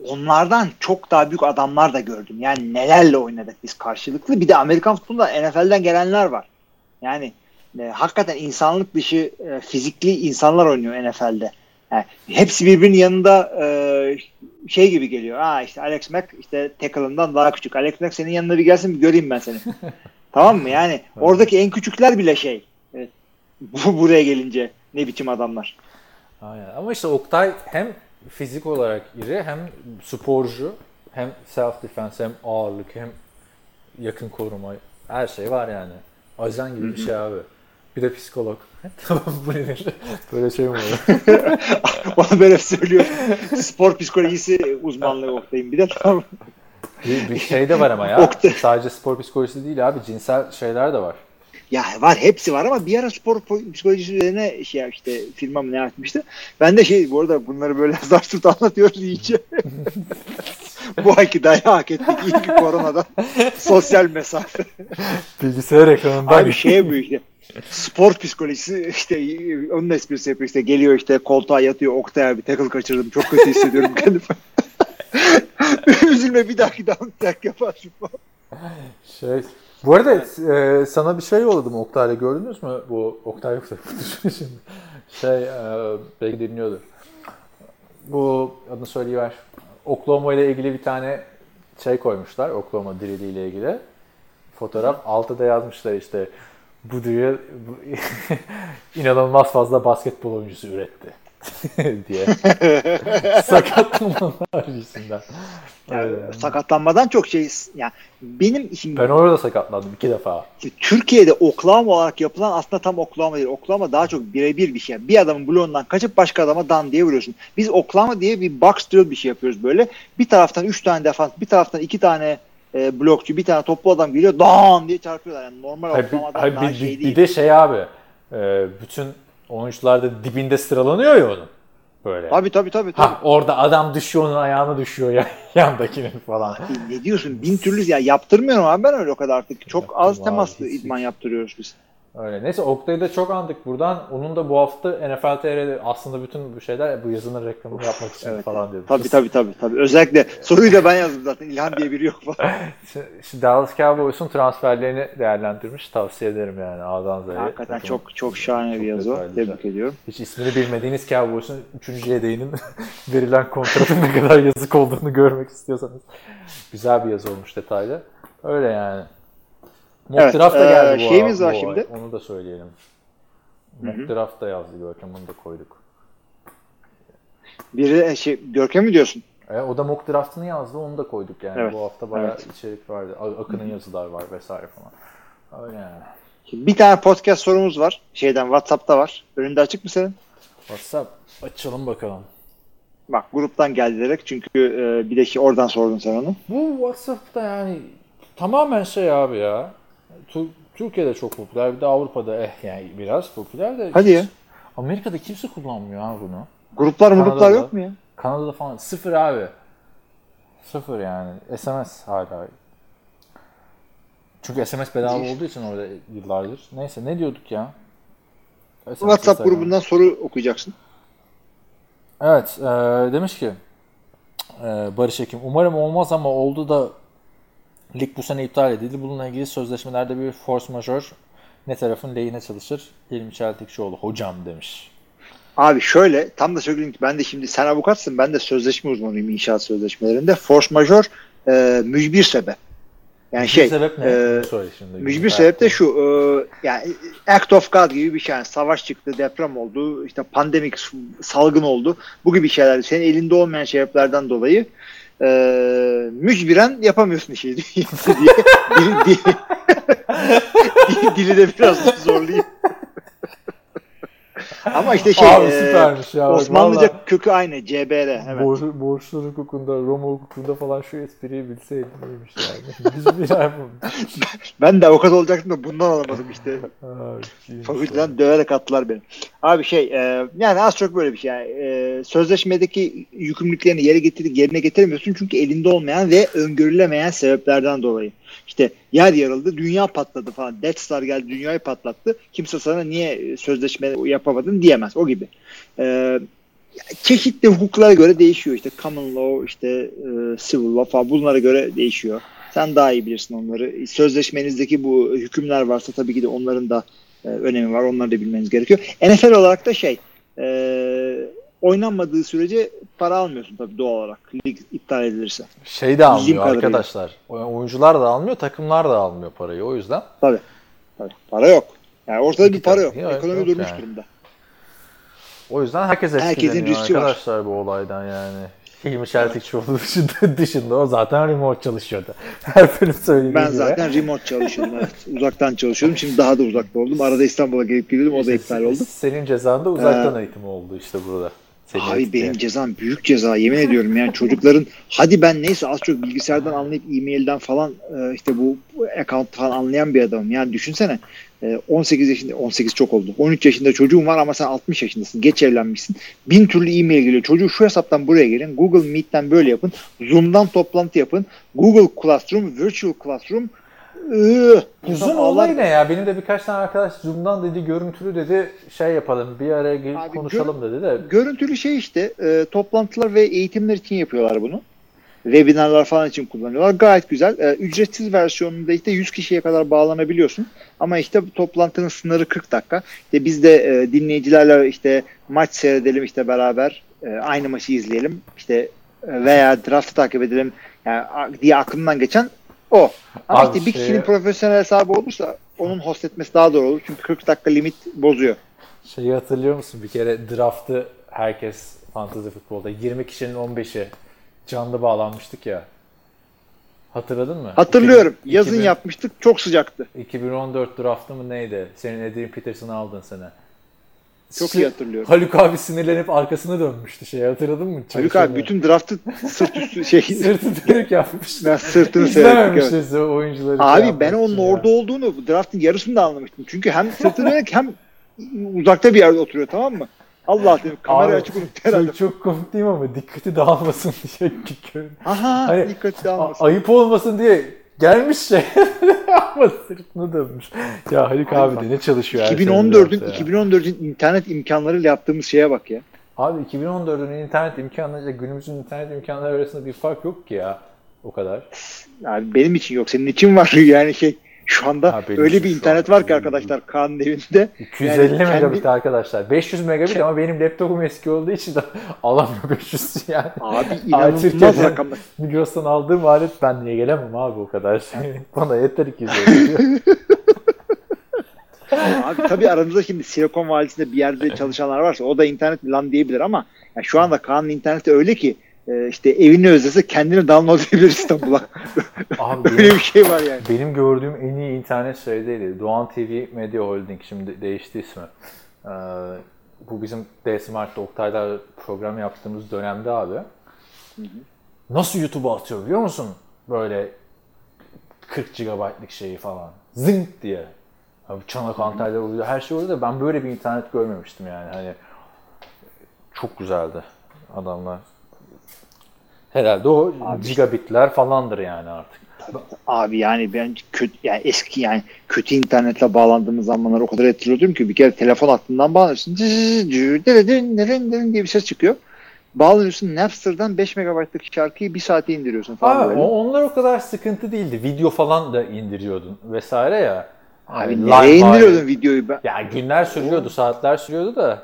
onlardan çok daha büyük adamlar da gördüm. Yani nelerle oynadık biz karşılıklı. Bir de Amerikan futbolunda NFL'den gelenler var. Yani e, hakikaten insanlık dışı e, fizikli insanlar oynuyor NFL'de. Yani hepsi birbirinin yanında e, şey gibi geliyor. Ha işte Alex Mack işte tackle'ından daha küçük. Alex Mack senin yanına bir gelsin bir göreyim ben seni. tamam mı? Yani oradaki en küçükler bile şey. Evet. Bu buraya gelince ne biçim adamlar. Aynen. Ama işte Oktay hem fizik olarak iri hem sporcu hem self defense hem ağırlık hem yakın koruma her şey var yani. Ajan gibi bir şey abi. Bir de psikolog. tamam bu nedir? Böyle şey mi olur? Bana böyle söylüyor. Spor psikolojisi uzmanlığı Oktay'ım. Bir de tamam. bir, bir şey de var ama ya. Oktay. Sadece spor psikolojisi değil abi. Cinsel şeyler de var. Ya var hepsi var ama bir ara spor po- psikolojisi üzerine şey işte firma mı ne açmıştı. Ben de şey bu arada bunları böyle zar tut anlatıyoruz iyice. bu ayki dayağı hak ettik iyi ki koronadan. Sosyal mesafe. Bilgisayar ekranından Abi şey işte. Spor psikolojisi işte onun esprisi yapıyor işte geliyor işte koltuğa yatıyor Oktay abi tackle kaçırdım çok kötü hissediyorum kendimi. Üzülme bir dahaki daha tek yaparsın. Şey, bu arada e, sana bir şey yolladım Oktay'la gördünüz mü? Bu Oktay yoksa şimdi. Şey, e, belki dinliyordur. Bu adını söyleyiver. Oklahoma ile ilgili bir tane şey koymuşlar. Oklahoma Drill ile ilgili. Fotoğraf. Altı da yazmışlar işte bu drill bu, inanılmaz fazla basketbol oyuncusu üretti diye. Sakatlamalar yüzünden. Yani sakatlanmadan çok şey yani benim şimdi Ben orada sakatlandım iki defa. Türkiye'de Oklahoma olarak yapılan aslında tam Oklahoma değil. Oklahoma daha çok birebir bir şey. Bir adamın bloğundan kaçıp başka adama dan diye vuruyorsun. Biz Oklahoma diye bir box drill bir şey yapıyoruz böyle. Bir taraftan 3 tane defans, bir taraftan 2 tane e, blokçu, bir tane toplu adam geliyor dan diye çarpıyorlar. Yani normal Hayır, bir, Oklahoma'dan hayır, daha bir, şey değil. bir de şey abi e, bütün oyuncular da dibinde sıralanıyor ya onun. Böyle. Tabii tabii tabii. tabii. Ha, orada adam düşüyor onun ayağına düşüyor ya, yandakinin falan. Ne diyorsun? Bin türlü ya yaptırmıyorum abi ben öyle o kadar artık. Çok Yaptım az abi, temaslı hiç- idman yaptırıyoruz biz. Öyle. Neyse Oktay'ı da çok andık buradan. Onun da bu hafta NFL TR'de aslında bütün bu şeyler bu yazının reklamını yapmak için Evet. falan diyoruz. Tabii tabii tabii. tabii. Özellikle soruyu da ben yazdım zaten. İlhan diye biri yok falan. Şu Dallas Cowboys'un transferlerini değerlendirmiş. Tavsiye ederim yani A'dan Z'ye. Hakikaten Takımın çok çok şahane çok bir yazı. Tebrik ediyorum. Hiç ismini bilmediğiniz Cowboys'un 3. yedeğinin verilen kontratın ne kadar yazık olduğunu görmek istiyorsanız. Güzel bir yazı olmuş detaylı. Öyle yani. Mock Evet, draft da eee, geldi bu, şeyimiz bu var ay. şimdi. Onu da söyleyelim. Mock draft da yazdı Görkem onu da koyduk. Biri e, şey Görkem mi diyorsun? E, o da mock draftını yazdı onu da koyduk yani. Evet, Bu hafta bayağı evet. içerik vardı. Akın'ın yazılar var vesaire falan. Öyle yani. Şimdi bir tane podcast sorumuz var. Şeyden WhatsApp'ta var. Önünde açık mı senin? WhatsApp açalım bakalım. Bak gruptan geldi direkt çünkü e, bir de şey, oradan sordun sen onu. Bu WhatsApp'ta yani tamamen şey abi ya. Türkiye'de çok popüler bir de Avrupa'da eh yani biraz popüler de. Hadi ya. Amerika'da kimse kullanmıyor ha bunu. Gruplar gruplar Kanada'da. yok mu ya? Kanada'da falan sıfır abi. Sıfır yani. SMS hala. Çünkü SMS bedava Değil. olduğu için orada yıllardır. Neyse ne diyorduk ya? SMS, WhatsApp Instagram. grubundan soru okuyacaksın. Evet, e, demiş ki e, Barış Ekim, umarım olmaz ama oldu da lig bu sene iptal edildi. Bununla ilgili sözleşmelerde bir force majeure ne tarafın lehine çalışır? Hilmi Çeltikçioğlu hocam demiş. Abi şöyle tam da söyleyeyim ki ben de şimdi sen avukatsın ben de sözleşme uzmanıyım inşaat sözleşmelerinde. Force majeure e, mücbir sebep. Yani şey Bir sebep ne? e, şimdi. Mücbir sebep de şu, e, yani act of God gibi bir şey. Yani savaş çıktı, deprem oldu, işte pandemik salgın oldu. Bu gibi şeyler. Senin elinde olmayan sebeplerden dolayı e, mücbiren yapamıyorsun işi diye. dili, dili, dili de biraz zorlayayım. Ama işte şey, Abi e, süpermiş ya. Osmanlıca vallahi. kökü aynı, CBR. Evet. Borç, borçlu hukukunda, Roma hukukunda falan şu espriyi bilseydim iyiymiş yani. Biz bir yapalım. Ben de avukat olacaktım da bundan alamadım işte. Fakülteden döverek attılar beni. Abi şey e, yani az çok böyle bir şey. Yani, e, sözleşmedeki yükümlülüklerini yere getirip yerine getiremiyorsun çünkü elinde olmayan ve öngörülemeyen sebeplerden dolayı. İşte yer yarıldı, dünya patladı falan. Death Star geldi, dünyayı patlattı. Kimse sana niye sözleşme yapamadın diyemez. O gibi. E, çeşitli hukuklara göre değişiyor. İşte common law, işte e, civil law falan bunlara göre değişiyor. Sen daha iyi bilirsin onları. Sözleşmenizdeki bu hükümler varsa tabii ki de onların da e, önemi var. Onları da bilmeniz gerekiyor. NFL olarak da şey e, oynanmadığı sürece para almıyorsun tabii doğal olarak. Lig iptal edilirse. Şey de almıyor kadarıyla. arkadaşlar. O- Oyuncular da almıyor, takımlar da almıyor parayı. O yüzden Tabii. tabii. Para yok. Yani ortada bir para yok. Yok, Ekonomi yok durmuş yani. durumda. o yüzden herkes etkileniyor riski var. arkadaşlar bu olaydan yani. Hilmi Çeltikçioğlu dışında, dışında o zaten remote çalışıyordu. Her bölüm söylediği Ben gibi. zaten remote çalışıyordum. Evet. Uzaktan çalışıyordum. Şimdi daha da uzakta oldum. Arada İstanbul'a gelip geliyordum. O da iptal oldu. Senin cezan da uzaktan Ee, eğitim oldu işte burada. Seni Abi benim cezam büyük ceza yemin ediyorum yani çocukların hadi ben neyse az çok bilgisayardan anlayıp e-mailden falan e, işte bu account falan anlayan bir adamım. Yani düşünsene e, 18 yaşında 18 çok oldu. 13 yaşında çocuğun var ama sen 60 yaşındasın. Geç evlenmişsin. Bin türlü e-mail geliyor. Çocuğu şu hesaptan buraya gelin. Google Meet'ten böyle yapın. Zoom'dan toplantı yapın. Google Classroom, Virtual Classroom. Iı, Uzun insan olay ağlar. ne ya? Benim de birkaç tane arkadaş Zoom'dan dedi görüntülü dedi şey yapalım bir araya gelip Abi konuşalım dedi de. Görüntülü şey işte e, toplantılar ve eğitimler için yapıyorlar bunu. Webinarlar falan için kullanıyorlar. Gayet güzel. E, ücretsiz versiyonunda işte 100 kişiye kadar bağlanabiliyorsun. Ama işte toplantının sınırı 40 dakika. İşte biz de e, dinleyicilerle işte maç seyredelim işte beraber e, aynı maçı izleyelim. İşte veya draftı takip edelim yani, diye aklımdan geçen o. Ama Abi işte bir şeye- kişinin profesyonel hesabı olursa onun host etmesi daha doğru olur. Çünkü 40 dakika limit bozuyor. Şeyi hatırlıyor musun? Bir kere draftı herkes fantasy futbolda 20 kişinin 15'i canlı bağlanmıştık ya. Hatırladın mı? Hatırlıyorum. 2000 Yazın 2000 yapmıştık. Çok sıcaktı. 2014 draftı mı neydi? Senin Adrian Peterson'ı aldın sene. Çok Şey- iyi hatırlıyorum. Haluk abi sinirlenip arkasına dönmüştü şey hatırladın mı? Haluk abi bütün draftı sırt üstü şey sırtı dönük yapmış. ben sırtını seyrettik. Evet. Oyuncuları. şey Abi ben onun ya. orada olduğunu draftın yarısını da anlamıştım. Çünkü hem sırtı dönük hem uzakta bir yerde oturuyor tamam mı? Allah dedim kamerayı Abi, açık unuttu herhalde. Çok, çok komik değil mi ama dikkati dağılmasın diye. Aha Hani- dikkatli A- almasın. ayıp olmasın diye gelmiş şey ama sırtını dönmüş. Ya Haluk Abi de ne çalışıyor her sene 2014'ün draftta ya. 2014'ün internet imkanlarıyla yaptığımız şeye bak ya. Abi 2014'ün internet imkanlarıyla günümüzün internet imkanları arasında bir fark yok ki ya. O kadar. Yani benim için yok. Senin için var yani şey şu anda Ha, benim öyle bir internet var ki arkadaşlar Kaan'ın evinde. 250 Yani kendi- megabit arkadaşlar. 500 megabit ama benim laptopum eski olduğu için de alamıyor 500 yani. Abi inanılmaz rakamlar. Migros'tan aldığım alet ben niye gelemem abi o kadar şey. Bana yeter 250. Abi tabii aranızda şimdi Silikon Vadisi'nde bir yerde çalışanlar varsa o da internet lan diyebilir ama yani şu anda Kaan'ın interneti öyle ki e, işte evini özlese kendini download edebilir İstanbul'a. abi öyle bir şey var yani. Benim gördüğüm en iyi internet şeydeydi. Doğan TV Media Holding şimdi değişti ismi. Ee, bu bizim D-Smart'ta Oktay'la program yaptığımız dönemde abi. Nasıl YouTube'a atıyor biliyor musun? Böyle 40 GB'lık şeyi falan. Zınk diye. Abi çanak antenler oluyor. Her şey oluyor da ben böyle bir internet görmemiştim yani. Hani çok güzeldi adamlar. Herhalde o Abi. gigabitler falandır yani artık. Abi yani ben kötü yani eski yani kötü internetle bağlandığımız zamanları o kadar hatırlıyorum ki bir kere telefon hattından bağlanıyorsun. Deredin diye bir ses çıkıyor. Bağlanıyorsun Napster'dan 5 megabaytlık şarkıyı bir saate indiriyorsun falan Abi böyle. onlar o kadar sıkıntı değildi. Video falan da indiriyordun vesaire ya. Abi Yani nereye indiriyordun videoyu ben? Ya günler sürüyordu, saatler sürüyordu da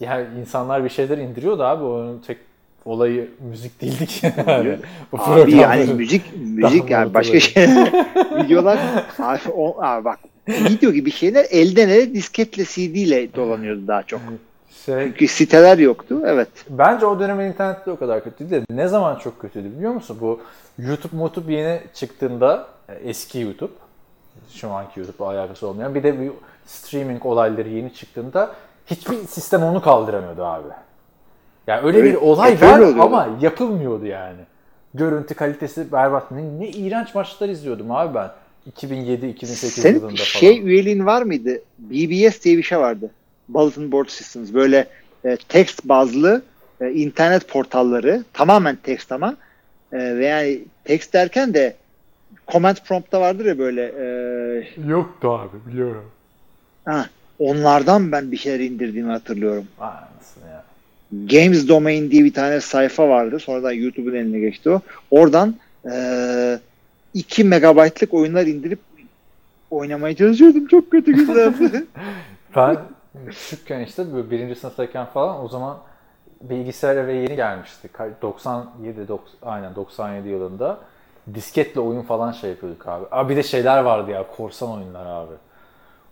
yani insanlar bir şeyler indiriyordu abi. Onun tek olayı müzik değildi ki yani. Bu Abi yani müzik müzik yani başka şey videolar abi, o, abi bak video gibi şeyler elden ele disketle CD ile dolanıyordu daha çok. şey, Çünkü siteler yoktu. Evet. bence o dönemin interneti de o kadar kötüydü de ne zaman çok kötüydü biliyor musun? Bu YouTube YouTube yeni çıktığında e, eski YouTube şu anki YouTube'la alakası olmayan bir de bir streaming olayları yeni çıktığında hiçbir sistem onu kaldıramıyordu abi. Yani öyle, Öyle- bir olay var oluyordu. ama yapılmıyordu yani. Görüntü kalitesi berbat. Ne, ne iğrenç maçlar izliyordum abi ben. 2007-2008 Senin yılında falan. şey üyeliğin var mıydı? BBS diye bir şey vardı. Bulletin Board Systems. Böyle e, text bazlı e, internet portalları. Tamamen text ama. E, ve yani text derken de command prompt'ta vardır ya böyle e, Yoktu abi biliyorum. ha, onlardan ben bir şeyler indirdiğimi hatırlıyorum. Anasını ya. Games Domain diye bir tane sayfa vardı. Sonradan YouTube'un eline geçti o. Oradan e, 2 megabaytlık oyunlar indirip oynamaya çalışıyordum. Çok kötü güzeldi. Ben küçükken işte böyle birinci sınıftayken falan o zaman bilgisayar eve yeni gelmişti. Ka- 97 dok- aynen 97 yılında disketle oyun falan şey yapıyorduk abi. Abi bir de şeyler vardı ya korsan oyunlar abi.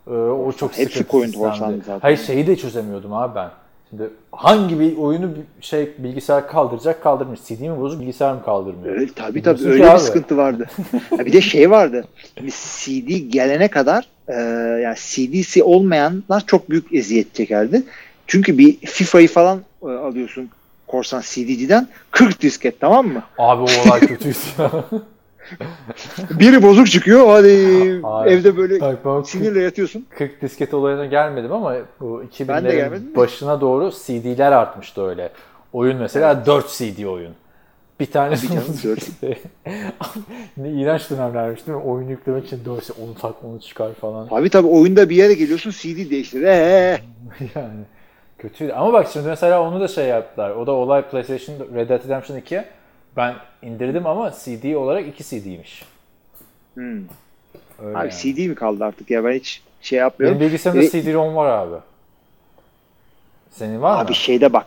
Ee, o çok Hepsi sıkıntı koyun sistemdi. korsandı zaten. Hayır şeyi de çözemiyordum abi ben. Şimdi hangi bir oyunu şey bilgisayar kaldıracak kaldırmıyor. CD mi bozuk bilgisayar mı kaldırmıyor? Öyle, tabii tabii ki öyle bir abi. sıkıntı vardı. Bir de şey vardı. Şimdi CD gelene kadar e, yani CD'si olmayanlar çok büyük eziyet çekerdi. Çünkü bir FIFA'yı falan e, alıyorsun korsan CD'den 40 disket tamam mı? Abi o olay kötüydü ya. Biri bozuk çıkıyor hadi evde böyle Bak sinirle yatıyorsun. 40 disket olayına gelmedim ama bu Ben de gelmedim 2000'lerin de. başına doğru CD'ler artmıştı öyle. Oyun mesela 4 CD oyun. Bir tane ne iğrenç dönemlermiş değil mi? Oyun yüklemek için 4 onu tak onu çıkar falan. Abi tabii oyunda bir yere geliyorsun CD değiştir. Ee, yani kötüydü. Ama bak şimdi mesela onu da şey yaptılar. O da olay PlayStation Red Dead Redemption 2. Ben indirdim ama CD olarak 2 CD'ymiş. hmm. Öyle Abi yani. CD mi kaldı artık ya ben hiç şey yapmıyorum. Benim bilgisayarımda E, CD-ROM var abi. Senin var mı? Abi şeyde bak.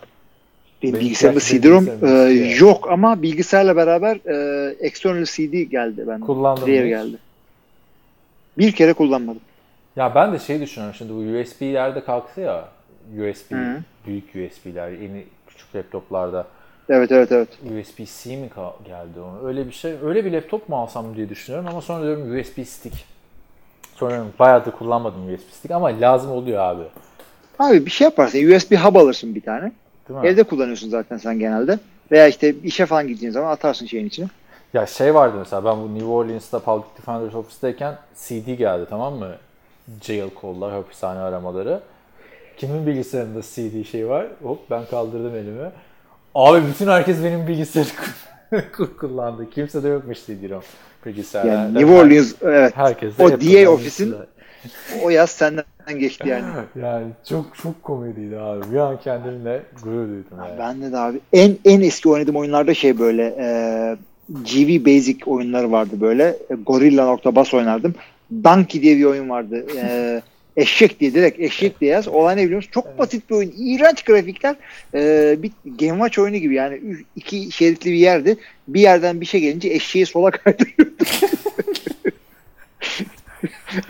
Benim Benim bilgisayarımda CD-ROM e, ya. yok ama bilgisayarla beraber e, external CD geldi ben. Mı hiç? geldi. Bir kere kullanmadım. Ya ben de şey düşünüyorum şimdi bu USB'ler de kalktı ya. USB, Hı. büyük USB'ler, yeni küçük laptoplarda Evet evet evet. USB-C mi geldi onu? Öyle bir şey, öyle bir laptop mu alsam diye düşünüyorum ama sonra diyorum USB stick. Sonra diyorum, bayağı da kullanmadım USB stick ama lazım oluyor abi. Abi bir şey yaparsın. USB hub alırsın bir tane. Değil mi? Evde kullanıyorsun zaten sen genelde. Veya işte işe falan gideceğin zaman atarsın şeyin içine. Ya şey vardı mesela ben bu New Orleans'ta Public Defender's Office'dayken CD geldi tamam mı? Jail call'lar, hapishane aramaları. Kimin bilgisayarında CD şey var? Hop ben kaldırdım elimi. Abi bütün herkes benim bilgisayarı kullandı. Kimse de yokmuş CD-ROM bilgisayarda. Yani New Orleans evet. Herkes de O DA ofisin-. O yaz senden geçti yani. Yani çok çok komediydi abi. Bir an kendimle gurur duydum yani. Bende de abi en en eski oynadığım oyunlarda şey böyle e, GV Basic oyunları vardı böyle. E, Gorilla.bas oynardım. Donkey diye bir oyun vardı. E, eşek diye direkt eşek diye yaz. Olay ne biliyor musun? Çok basit bir oyun. İğrenç grafikler. E, bir Game Watch oyunu gibi yani iki şeritli bir yerdi. Bir yerden bir şey gelince eşeği sola kaydırıyordu.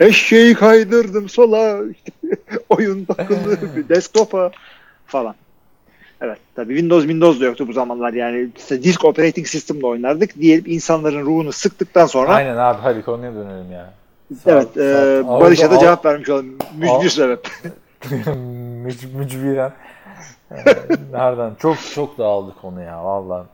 eşeği kaydırdım sola. İşte, oyun takıldı. Desktop'a falan. Evet. Tabii Windows Windows da yoktu bu zamanlar yani. İşte disk operating system'la oynardık. Diyelim insanların ruhunu sıktıktan sonra Aynen abi hadi konuya dönelim ya. Evet Saat- e, Barış'a da Al- cevap vermiş olalım. Al- Mücbir sebep. Müc- mücbiren. Nereden? Çok çok dağıldı konu ya valla.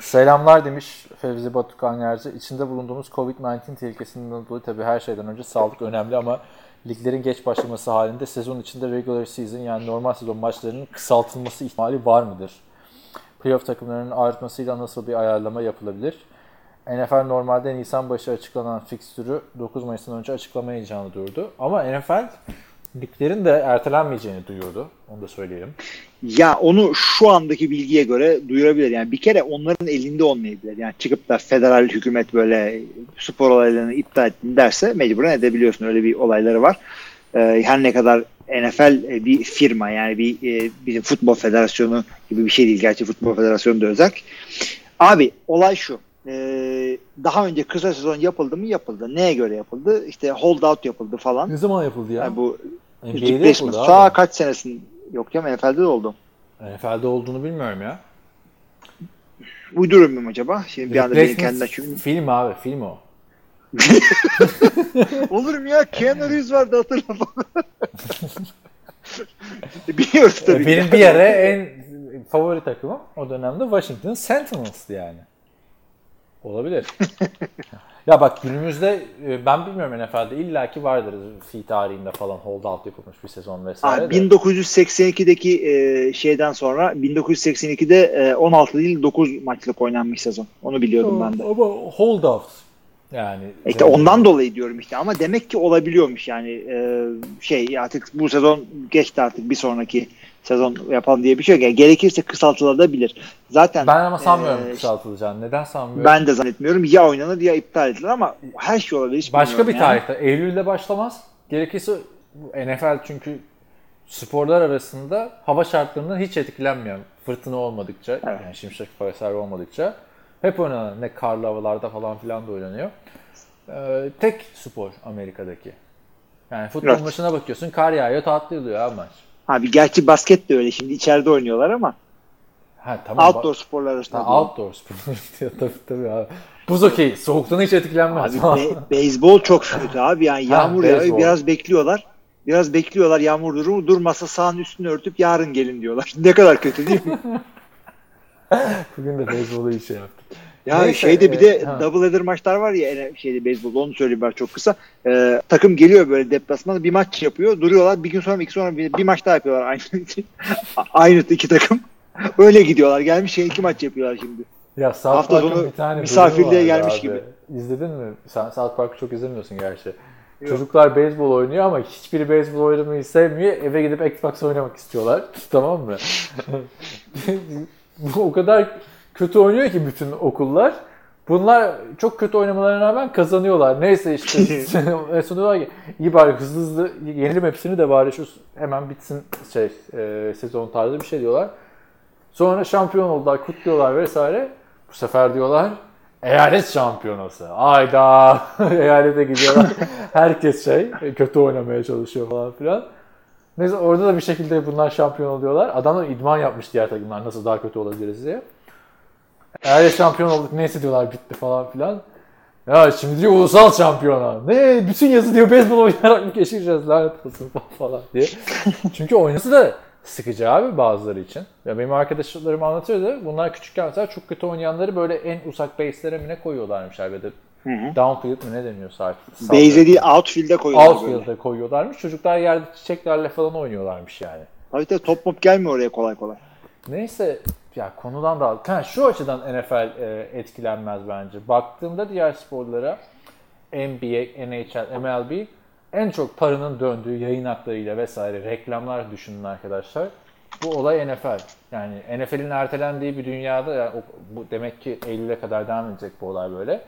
Selamlar demiş Fevzi Batu Kanyarcı. İçinde bulunduğumuz Covid-19 tehlikesinden dolayı tabii her şeyden önce sağlık önemli ama liglerin geç başlaması halinde sezon içinde regular season yani normal sezon maçlarının kısaltılması ihtimali var mıdır? Playoff takımlarının artmasıyla nasıl bir ayarlama yapılabilir? NFL normalde Nisan başı açıklanan fikstürü 9 Mayıs'tan önce açıklamayacağını duyurdu. Ama NFL liglerin de ertelenmeyeceğini duyurdu. Onu da söyleyelim. Ya onu şu andaki bilgiye göre duyurabilir. Yani bir kere onların elinde olmayabilir. Yani çıkıp da federal hükümet böyle spor olaylarını iptal ettin derse mecburen edebiliyorsun. Öyle bir olayları var. Ee, her ne kadar NFL e, bir firma yani bir e, bizim futbol federasyonu gibi bir şey değil. Gerçi futbol federasyonu da özel. Abi olay şu. Ee, daha önce kısa sezon yapıldı mı yapıldı. Neye göre yapıldı? İşte hold out yapıldı falan. Ne zaman yapıldı ya? Yani bu NBA'de yapıldı abi. kaç senesin yok ya NFL'de de oldu. NFL'de olduğunu bilmiyorum ya. Uyduruyor muyum acaba? Şimdi bir anda beni Replacement kendine çünkü. Film abi film o. Olur mu ya? Keanu Reeves vardı hatırla. Biliyoruz tabii. Benim bir yere en favori takımım o dönemde Washington Sentinels'tı yani. Olabilir. ya bak günümüzde e, ben bilmiyorum NFL'de illaki vardır fi tarihinde falan hold out yapılmış bir sezon vesaire. De. 1982'deki e, şeyden sonra 1982'de e, 16 değil 9 maçlık oynanmış sezon. Onu biliyordum ben de. Ama hold out. Yani İşte ondan dolayı diyorum işte ama demek ki olabiliyormuş yani e, şey artık bu sezon geçti artık bir sonraki sezon yapalım diye bir şey yok. Yani gerekirse kısaltılabilir. Zaten ben ama sanmıyorum e, kısaltılacağını. Neden sanmıyorum? Ben de zannetmiyorum. Ya oynanır ya iptal edilir ama her şey olabilir. Başka bir bilmiyorum yani. tarihte. Eylül'de başlamaz. Gerekirse NFL çünkü sporlar arasında hava şartlarından hiç etkilenmiyor. Fırtına olmadıkça, Evet. yani şimşek vesaire olmadıkça hep oynanan. Ne karlı havalarda falan filan da oynanıyor. Ee, tek spor Amerika'daki. Yani futbol Evet. maçına bakıyorsun kar yağıyor tatlı oluyor abi maç. Abi gerçi basket de öyle. Şimdi içeride oynuyorlar ama Ha, tamam. outdoor sporlar arasında. Ha, outdoor spor. tabii tabii abi. Buz okey. Soğuktan hiç etkilenmez. Abi be- beyzbol çok kötü abi. Yani Ha, yağmur yağıyor biraz bekliyorlar. Biraz bekliyorlar yağmur durumu. Durmasa sahanın üstünü örtüp yarın gelin diyorlar. ne kadar kötü değil mi? Bugün de beyzbolu iyi şey yaptık. Ya Neyse, şeyde bir de ha. double header maçlar var ya şeyde beyzbolda onu söyleyeyim ben çok kısa. Ee, takım geliyor böyle deplasmanda bir maç yapıyor. Duruyorlar. Bir gün sonra iki sonra bir, bir maç daha yapıyorlar aynı aynı iki takım. Öyle gidiyorlar. Gelmiş şey iki maç yapıyorlar şimdi. Ya South Hafta sonu bir tane misafirliğe gelmiş abi. gibi. İzledin mi? Sen South Park'ı çok izlemiyorsun gerçi. Çocuklar beyzbol oynuyor ama hiçbiri beyzbol oynamayı sevmiyor. Eve gidip Xbox oynamak istiyorlar. tamam mı? Bu o kadar kötü oynuyor ki bütün okullar. Bunlar çok kötü oynamalarına rağmen kazanıyorlar. Neyse işte en son diyorlar ki iyi bari hızlı hızlı yenelim hepsini de bari şu hemen bitsin şey e, sezon tarzı bir şey diyorlar. Sonra şampiyon oldular, kutluyorlar vesaire. Bu sefer diyorlar eyalet şampiyonası. Ayda eyalete gidiyorlar. Herkes şey kötü oynamaya çalışıyor falan filan. Neyse orada da bir şekilde bunlar şampiyon oluyorlar. Adamlar idman yapmış diğer takımlar nasıl daha kötü olabiliriz diye. Eyalet şampiyon olduk neyse diyorlar bitti falan filan. Ya şimdi diyor ulusal şampiyona. Ne bütün yazı diyor beyzbol oynayarak mı geçireceğiz lanet olsun falan diye. Çünkü oynası da sıkıcı abi bazıları için. Ya benim arkadaşlarım anlatıyordu. Bunlar küçükken mesela çok kötü oynayanları böyle en uzak base'lere mi ne koyuyorlarmış abi. Hı. downfield mi ne deniyorsa artık. Base'e değil outfield'e koyuyorlar böyle. Outfield'e koyuyorlarmış. Çocuklar yerde çiçeklerle falan oynuyorlarmış yani. Tabii tabii top mop gelmiyor oraya kolay kolay. Neyse ya konudan da ha, şu açıdan NFL e, etkilenmez bence. Baktığımda diğer sporlara NBA, NHL, MLB en çok paranın döndüğü yayın haklarıyla vesaire reklamlar düşünün arkadaşlar. Bu olay NFL. Yani NFL'in ertelendiği bir dünyada yani o- bu demek ki Eylül'e kadar devam edecek bu olay böyle.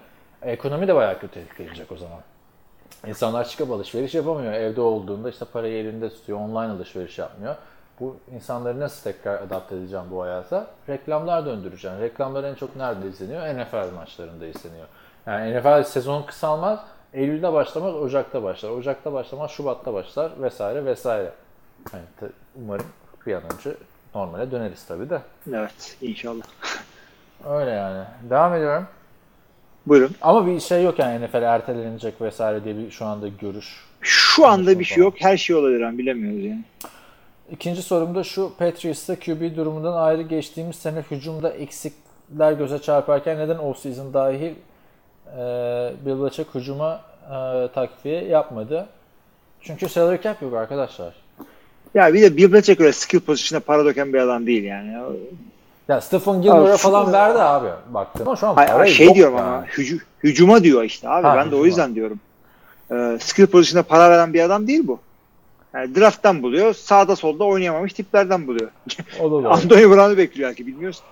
Ekonomi de bayağı kötü etkilenecek o zaman. İnsanlar çıkıp alışveriş yapamıyor. Evde olduğunda işte parayı elinde tutuyor. Online alışveriş yapmıyor. Bu insanları nasıl tekrar adapte edeceğim bu hayata? Reklamlar döndüreceğim. Reklamlar en çok nerede izleniyor? NFL maçlarında izleniyor. Yani NFL sezon kısalmaz. Eylül'de başlamaz, Ocak'ta başlar. Ocak'ta başlamaz, Şubat'ta başlar vesaire vesaire. Yani umarım bir an önce normale döneriz tabii de. Evet inşallah. Öyle yani. Devam ediyorum. Buyurun. Ama bir şey yok yani NFL ertelenecek vesaire diye bir şu anda görüş Şu anda bir şey yok. Her şey olabilir ama bilemiyoruz yani. İkinci sorum da şu. Patriots'ta QB durumundan ayrı geçtiğimiz sene hücumda eksikler göze çarparken neden off-season dahi e, Bill Belichick hücuma e, takviye yapmadı? Çünkü salary cap yok arkadaşlar. Ya bir de Bill Belichick öyle skill pozisyonuna para döken bir adam değil yani. Ya Stephen Gilmore'a falan verdi abi baktım. Ama şu an Hayır, şey diyorum yani. ama hücu- hücuma diyor işte abi. Ha, ben de o hücuma. yüzden diyorum. Ee, skill pozisyonuna para veren bir adam değil bu. Yani drafttan buluyor. Sağda solda oynayamamış tiplerden buluyor. O da doğru. Antonio Brown'u bekliyor belki bilmiyorsun.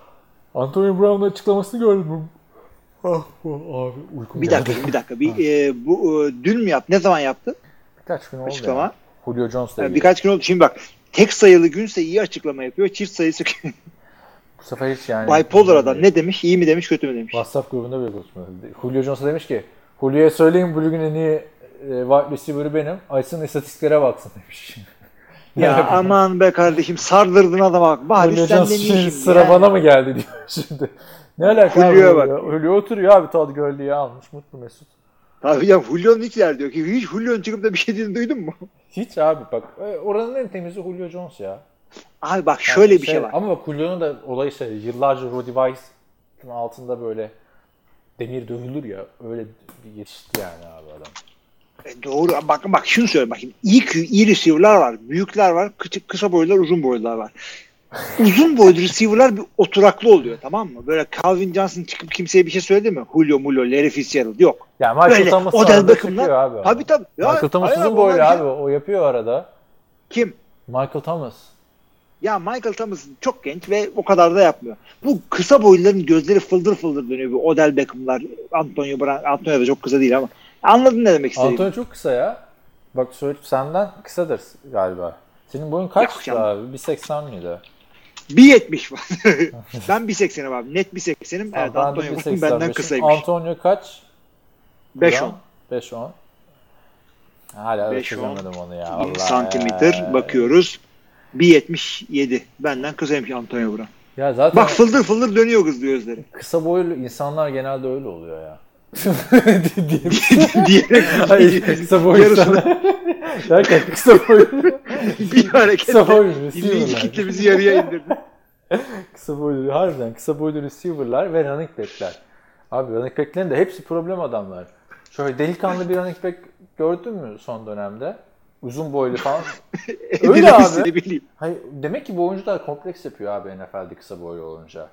Antonio Brown'un açıklamasını gördüm. Ah bu abi uykum Bir geldi. dakika bir dakika. Bir, e, bu e, dün mü yaptı? Ne zaman yaptı? Birkaç gün oldu Açıklama. ya. Julio Jones'la Yani birkaç gün oldu. Şimdi bak tek sayılı günse iyi açıklama yapıyor. Çift sayısı Bu sefer hiç yani. bipolar adam. Ne demiş? İyi mi demiş, kötü mü demiş? WhatsApp grubunda bile konuşmadı. Julio Jones'a demiş ki Julio'ya söyleyin bugün en iyi wide receiver'ı benim. Açsın istatistiklere baksın demiş. Ya aman be kardeşim sardırdın adama bak. Bari sen şimdi sıra yani? bana mı geldi diyor şimdi. Ne alaka abi Julio? Julio oturuyor abi Todd Gurley'i almış mutlu mesut. Tabii ya Julio'nun hiç yer diyor ki hiç Julio'nun çıkıp da bir şey dediğini duydun mu? Hiç abi bak e, oranın en temizi Julio Jones ya. Abi bak Yani şöyle bir şey var. Ama bak Julio'nun da olayı şey yıllarca Rudy Weiss'in altında böyle demir dövülür ya öyle bir yetişti yani abi adam. E, doğru. Bak bak şunu söyle bakayım. İyi, iyi receiver'lar var. Büyükler var. Kısa, kısa boylular, uzun boylular var. uzun boylu receiver'lar bir oturaklı oluyor tamam mı? Böyle Calvin Johnson çıkıp kimseye bir şey söyledi mi? Julio, Mulio, Larry Fitzgerald yok. Yani Michael Böyle Thomas Odell Beckham'lar- abi. Tabii tabii. Ya, Michael Thomas hayır uzun boylu abi. şey- O yapıyor arada. Kim? Michael Thomas. Ya Michael Thomas çok genç ve o kadar da yapmıyor. Bu kısa boyluların gözleri fıldır fıldır dönüyor. Bu Odell Beckham'lar, Antonio Brown. Antonio da çok kısa değil ama. Anladın ne demek istediğimi? Antonio çok kısa ya. Bak söyle senden kısadır galiba. Senin boyun kaçtı canım. abi? 1.80 miydi? 1.70 var. ben 1.80'im abi. Net 1.80'im. Ha, Evet ben Antonio Brown 1.85'im. benden kısaymış. Antonio kaç? 5-10. 5-10. Hala Beş on. çözemedim onu ya. Vallahi santimetre ya. bakıyoruz. 1.77. Benden kısaymış Antonio Brown. Ya zaten Bak fıldır fıldır dönüyor kız gözleri. kısa boylu insanlar genelde öyle oluyor ya. Diyerek kısa boylu yarısını. Derken kısa boylu. bir hareketle dinleyici kitlemizi yarıya indirdi. kısa boylu harbiden kısa boylu receiver'lar ve running back'ler. Abi running back'lerin de hepsi problem adamlar. Şöyle delikanlı bir running back gördün mü son dönemde? Uzun boylu falan. Öyle abi. Hayır, demek ki bu oyuncular kompleks yapıyor abi NFL'de kısa boylu olunca.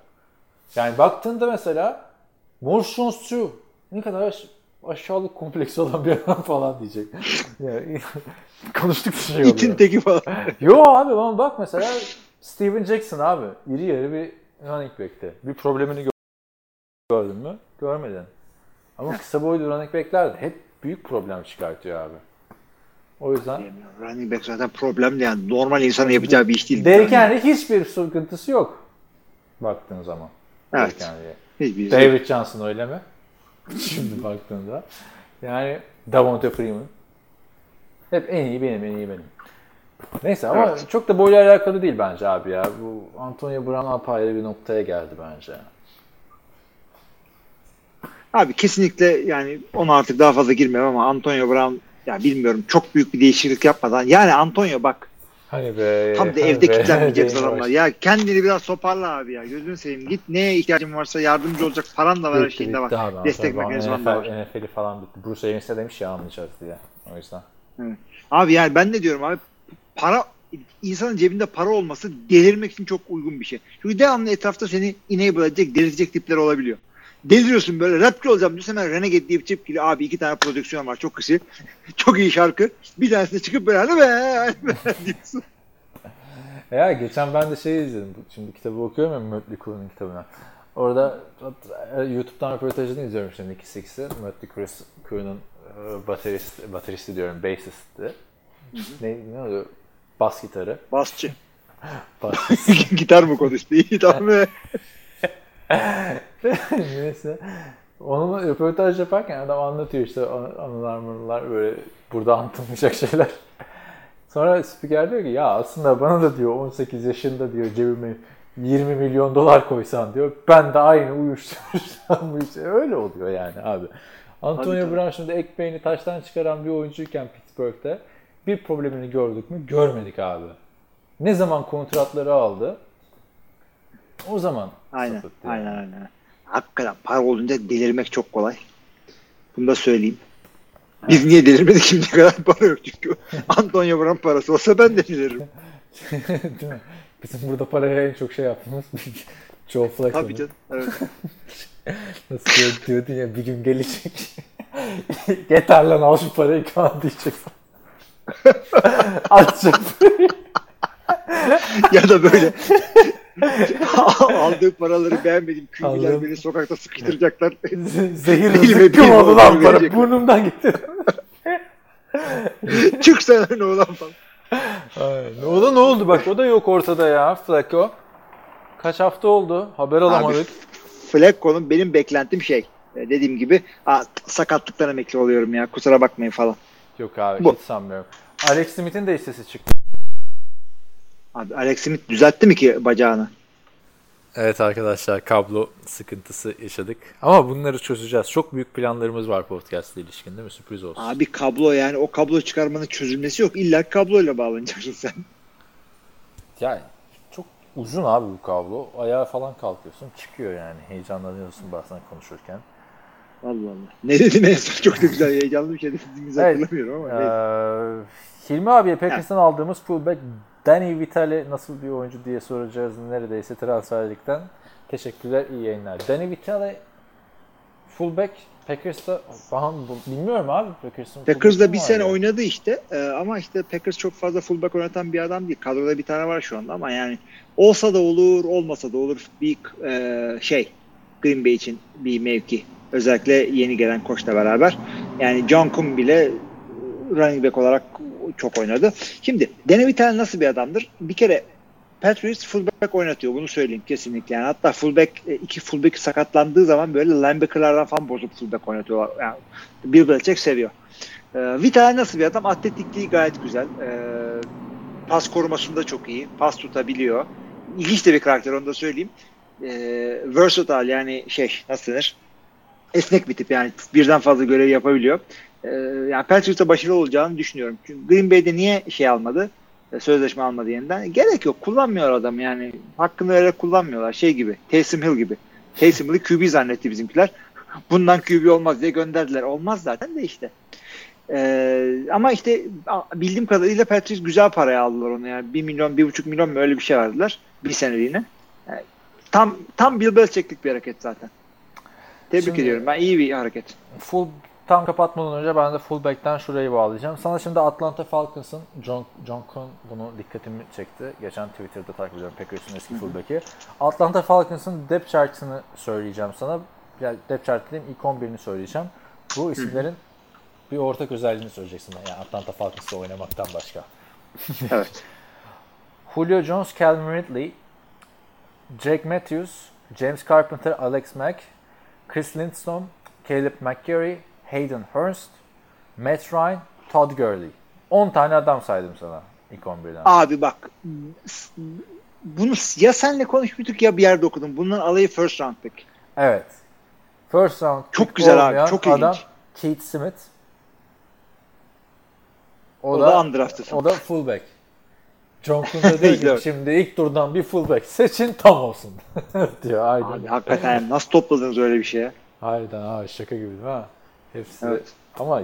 Yani baktığında mesela Marshawn Sue ne kadar aş- aşağılık kompleksi olan bir adam falan diyecek. Yani, konuştuk şey oluyor. İtin teki falan. Yo abi ama bak mesela Steven Jackson abi. iri yarı bir running back'ti. Bir problemini gö- gördün mü? Görmedin. Ama kısa boylu running back'ler de hep büyük problem çıkartıyor abi. O yüzden Running back zaten problemli yani. Normal insanın yapacağı bir iş değil. Derrick Henry hiçbir sıkıntısı yok. Baktığın zaman. Evet. Hiçbir. David Johnson öyle mi? Şimdi baktığında. Yani Davante Freeman. Hep en iyi benim, en iyi benim. Neyse ama Evet. çok da boyla alakalı değil bence abi ya. Bu Antonio Brown apayrı bir noktaya geldi bence. Abi kesinlikle yani ona artık daha fazla girmiyorum ama Antonio Brown ya bilmiyorum çok büyük bir değişiklik yapmadan. Yani Antonio bak Hani be. tam da hani evde diye adamlar. Ya kendini biraz toparla abi ya. Gözünü seveyim. Git neye ihtiyacın varsa yardımcı olacak paran da var, her şeyin de var. abi. Destek mekanizman da var. NFL, NFL'i falan bitti. Bruce Arians de demiş ya anlayacağız diye. O yüzden. Abi yani ben ne diyorum abi para insanın cebinde para olması delirmek için çok uygun bir şey. Çünkü devamlı etrafta seni enable edecek, delirtecek tipler olabiliyor. Deliriyorsun böyle rapçi olacağım diyorsun hemen Renegade diye bir tip geliyor. Abi iki tane prodüksiyon var çok kısa. çok iyi şarkı. Bir tanesine çıkıp böyle hani be, be diyorsun. Ya geçen ben de şey izledim. Şimdi kitabı okuyorum ya Mötley Crue'nun kitabını. Orada YouTube'dan röportajını izliyorum işte Nicky Six'i. Mötley Crue- Crue'nun e, baterist, bateristi diyorum, bassisti. Ne, ne oluyor? Bas gitarı. Basçı. Bas. Gitar mı konuştu? İyi tamam? Neyse. Onunla röportaj yaparken adam anlatıyor işte an- anılar manılar böyle burada anlatılmayacak şeyler. Sonra spiker diyor ki ya aslında bana da diyor 18 yaşında diyor cebime 20 milyon dolar koysan diyor ben de aynı işte öyle oluyor yani abi. Antonio. Brown şimdi ekmeğini taştan çıkaran bir oyuncuyken Pittsburgh'te bir problemini gördük mü? Görmedik abi. Ne zaman kontratları aldı? O zaman Aynen, aynen, aynen. Hakikaten para olunca delirmek çok kolay. Bunu da söyleyeyim. Biz niye delirmedik şimdiye kadar para yok çünkü. Antonio Brown parası olsa ben de deliririm. Değil mi? Bizim burada paraya en çok şey yaptığımız Joe Flacco. Tabii canım. Evet. Nasıl diyor, diyordun ya bir gün gelecek. Yeter lan al şu parayı kan diyecek. Parayı. ya da böyle aldığı paraları beğenmediğim kıyılar Aldım. beni sokakta sıkıştıracaklar. Zehir zıkkım oldu lan para. Burnumdan gitti. Çık sen ne olan falan. ne oldu ne oldu bak o da yok ortada ya Flacco. Kaç hafta oldu haber alamadık. Flacco'nun benim beklentim şey. e, Dediğim gibi aa, sakatlıktan emekli oluyorum ya. Kusura bakmayın falan. Yok abi Bu. hiç sanmıyorum. Alex Smith'in de hissesi çıktı. Abi Alex Smith düzeltti mi ki bacağını? Evet arkadaşlar kablo sıkıntısı yaşadık. Ama bunları çözeceğiz. Çok büyük planlarımız var podcast ile ilişkin değil mi? Sürpriz olsun. Abi kablo yani o kablo çıkarmanın çözülmesi yok. İlla kabloyla bağlanacaksın sen. Yani çok uzun abi bu kablo. Ayağa falan kalkıyorsun çıkıyor yani. Heyecanlanıyorsun bazen konuşurken. Allah Allah. Ne dedin en son çok da güzel heyecanlı bir şey dediğinizi Evet. hatırlamıyorum ama. Ee, Hilmi abiye Packers'tan aldığımız fullback Danny Vitale nasıl bir oyuncu diye soracağız neredeyse transferlikten. Teşekkürler, iyi yayınlar. Danny Vitale fullback Packers'ta bu- bilmiyorum abi Packers'ın Packers'da bir sene var ya? oynadı işte Ee, ama işte Packers çok fazla fullback oynatan bir adam değil. Kadroda bir tane var şu anda ama yani olsa da olur olmasa da olur bir e, şey Green Bay için bir mevki. Özellikle yeni gelen koçla beraber. Yani John Kuhn bile running back olarak çok oynadı. Şimdi Danny Vitale nasıl bir adamdır? Bir kere Patriots fullback oynatıyor. Bunu söyleyeyim kesinlikle. Yani hatta fullback e, iki fullback sakatlandığı zaman böyle linebacker'lardan falan bozup fullback oynatıyorlar. Yani Bill Belichick seviyor. Ee, Vitale nasıl bir adam? Atletikliği gayet güzel. Ee, pas korumasında çok iyi. Pas tutabiliyor. İlginç de bir karakter onu da söyleyeyim. Ee, versatile yani şey nasıl denir? esnek bir tip yani birden fazla görev yapabiliyor. Ee, yani Patriots'a başarılı olacağını düşünüyorum. Çünkü Green Bay'de niye şey almadı? E, Sözleşme almadı yeniden. Gerek yok. Kullanmıyor adam yani. Hakkını vererek kullanmıyorlar. Şey gibi. Taysom Hill gibi. Taysom Hill'i QB zannetti bizimkiler. Bundan QB olmaz diye gönderdiler. Olmaz zaten de işte. Ee, ama işte bildiğim kadarıyla Patriots güzel paraya aldılar onu yani. 1 milyon, 1,5 milyon mu öyle bir şey verdiler. Bir seneliğine. Yani tam tam Bill Belichick'lik bir hareket zaten. Tebrik Şimdi- ediyorum. Ben iyi bir hareket. Full tam kapatmadan önce ben de fullback'ten şurayı bağlayacağım. Sana şimdi Atlanta Falcons'ın John, John Kuhn bunu dikkatimi çekti. Geçen Twitter'da takip ediyorum Packers'ın eski fullback'i. Atlanta Falcons'ın depth chart'ını söyleyeceğim sana. Yani depth chart dediğim ilk 11'ini söyleyeceğim. Bu isimlerin bir ortak özelliğini söyleyeceksin. Yani Atlanta Falcons'ta oynamaktan başka. Evet. Julio Jones, Calvin Ridley, Jake Matthews, James Carpenter, Alex Mack, Chris Lindstrom, Caleb McGarry, Hayden Hurst, Matt Ryan, Todd Gurley. 10 tane adam saydım sana ilk 11'den. Abi bak bunu ya senle konuşmuştuk ya bir yerde okudum. Bunların alayı first round pick. Evet. First round Çok güzel abi, çok adam ilginç. Keith Smith. O, O, da, da undrafted. o da fullback. John Kuhn da diyor ki şimdi ilk turdan bir fullback seçin tam olsun diyor. Aynen. Abi hakikaten nasıl topladınız öyle bir şeye? Harbiden abi şaka gibi değil mi? Hepsi. Evet. Ama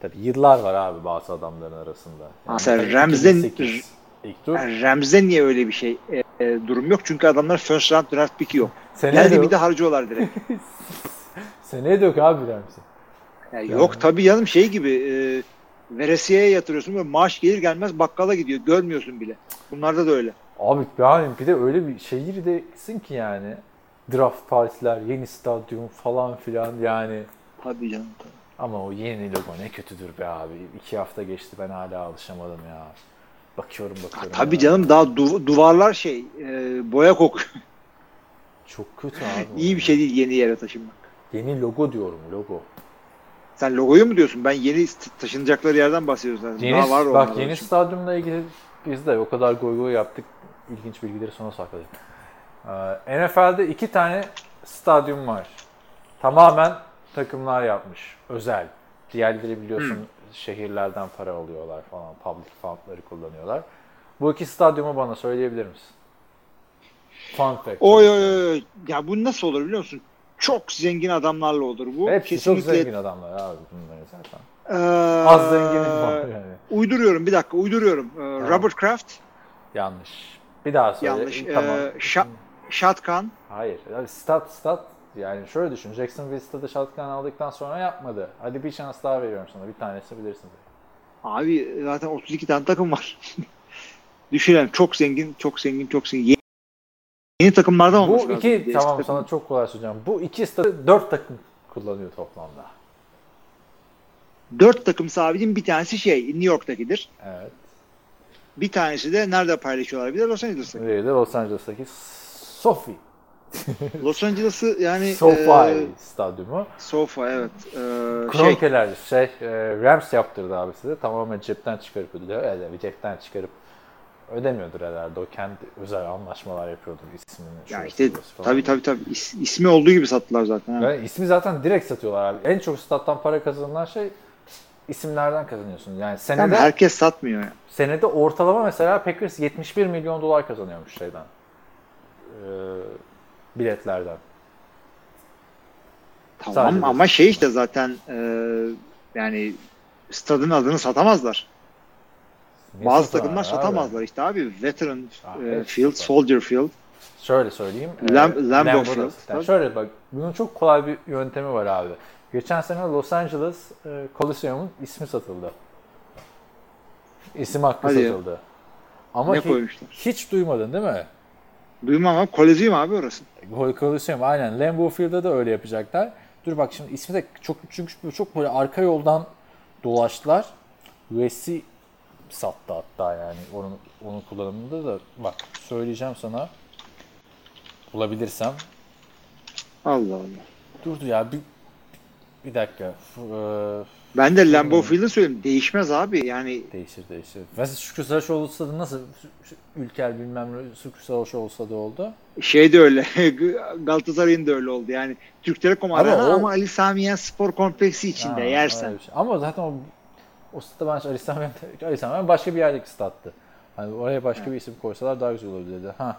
tabii yıllar var abi bazı adamların arasında. Mesela tabii Rams'den- 2008 ilk tur. Yani Rams'de niye öyle bir şey e, e, durum yok? Çünkü adamlar first round draft pick'i yok. Seneye Geldi bir de harcıyorlar direkt. Seneye de yok abi Ramsey. Yani Yani. Yok tabii canım şey gibi e, veresiye yatırıyorsun ve maaş gelir gelmez bakkala gidiyor. Görmüyorsun bile. Bunlarda da öyle. Abi yani bir de öyle bir şehirdesin ki yani. Draft partiler, yeni stadyum falan filan yani. Tabii canım. Ama o yeni logo ne kötüdür be abi. İki hafta geçti ben hala alışamadım ya. Bakıyorum bakıyorum. Tabii ya. canım daha du- duvarlar şey e, boya kokuyor. Çok kötü abi. İyi bir şey değil yeni yere taşınmak. Yeni logo diyorum logo. Sen logoyu mu diyorsun? Ben yeni taşınacakları yerden bahsediyorum zaten. Yeni, Daha var bak yeni için. stadyumla ilgili biz de o kadar goy goy yaptık. İlginç bilgileri sona sakladık. Ee, NFL'de iki tane stadyum var. Tamamen takımlar yapmış. Özel. Diğerleri biliyorsun şehirlerden para alıyorlar falan. Public fundları kullanıyorlar. Bu iki stadyumu bana söyleyebilir misin? Fun fact. Oy oy oy. Ya bu nasıl olur biliyor musun? Çok zengin adamlarla olur bu. Hepsi Kesinlikle. çok zengin adamlar abi bunların zaten. Eee, Az zenginin var yani. Uyduruyorum bir dakika uyduruyorum. Ee, Robert Kraft Yanlış. Bir daha söyle. yanlış. Tamam. Ee, Şa- Shotgun Hayır. Abi stat stat yani şöyle düşün. Jacksonville stadı shotgun aldıktan sonra yapmadı. Hadi bir şans daha veriyorum sana. Bir tanesi bilirsin. Abi zaten 32 tane takım var. Düşünelim çok zengin, çok zengin, çok zengin. Yeni, yeni takımlardan olması Bu lazım. iki Eski tamam takım- sana çok kolay söyleyeceğim. Bu iki stadı dört takım kullanıyor toplamda. Dört takım sabidin bir tanesi şey New York'takidir. Evet. Bir tanesi de nerede paylaşıyorlar? Bir de Los Angeles'ta. Diğeri de Los Angeles'taki Sofi. Los Angeles'ı yani SoFi e, stadyumu. SoFi evet. E, şey, Kronkeler şey, e, Rams yaptırdı abi size. Tamamen cepten çıkarıp ödüyor. Evet, cepten çıkarıp ödemiyordur herhalde. O kendi özel anlaşmalar yapıyordur ismini. ya işte falan. tabii tabii tabii is, ismi olduğu gibi sattılar zaten. ha. Ve ismi zaten direkt satıyorlar abi. En çok stat'tan para kazanılan şey isimlerden kazanıyorsun. Yani senede Tamam, herkes satmıyor. yani. senede ortalama mesela Packers 71 milyon dolar kazanıyormuş şeyden. Ee, biletlerden. Tamam Sadece ama şey işte zaten e, yani stadın adını satamazlar. Ne Bazı satıyorlar takımlar abi? satamazlar işte abi. Veteran Abi, e, Field, satar. Soldier Field. Şöyle söyleyeyim. Lam- e, Lambeau Lambeau'da Field. Tabii. Şöyle bak bunun çok kolay bir yöntemi var abi. Geçen sene Los Angeles e, Coliseum'un ismi satıldı. İsim hakkı Hadi ya. satıldı. Ama ne koymuşlar? hiç duymadın değil mi? Duymam ama Kolezyum abi orası. Coliseum aynen. Lambeau Field'da da öyle yapacaklar. Dur bak şimdi ismi de çok çünkü çok böyle arka yoldan dolaştılar. USC sattı hatta yani onun onun kullanımında da bak söyleyeceğim sana bulabilirsem. Allah Allah. Durdu ya bir bir dakika. F- e, Ben de Lambeau Field'ı söyleyeyim. Değişmez abi. Yani değişir değişir. Mesela Şükrü Saraçoğlu stadı nasıl ülker bilmem ne Şükrü Saraçoğlu stadı oldu? şey de öyle. Galatasaray'ın da öyle oldu. Yani Türk Telekom Ama Arena o- ama Ali Sami Yen spor kompleksi içinde Ha, yersen. şey. Ama zaten o o stadı bence Ali Sami Yen- Ali Sami Yen başka bir yerdeki stattı. Hani oraya başka bir isim koysalar daha güzel olabilirdi. Ha.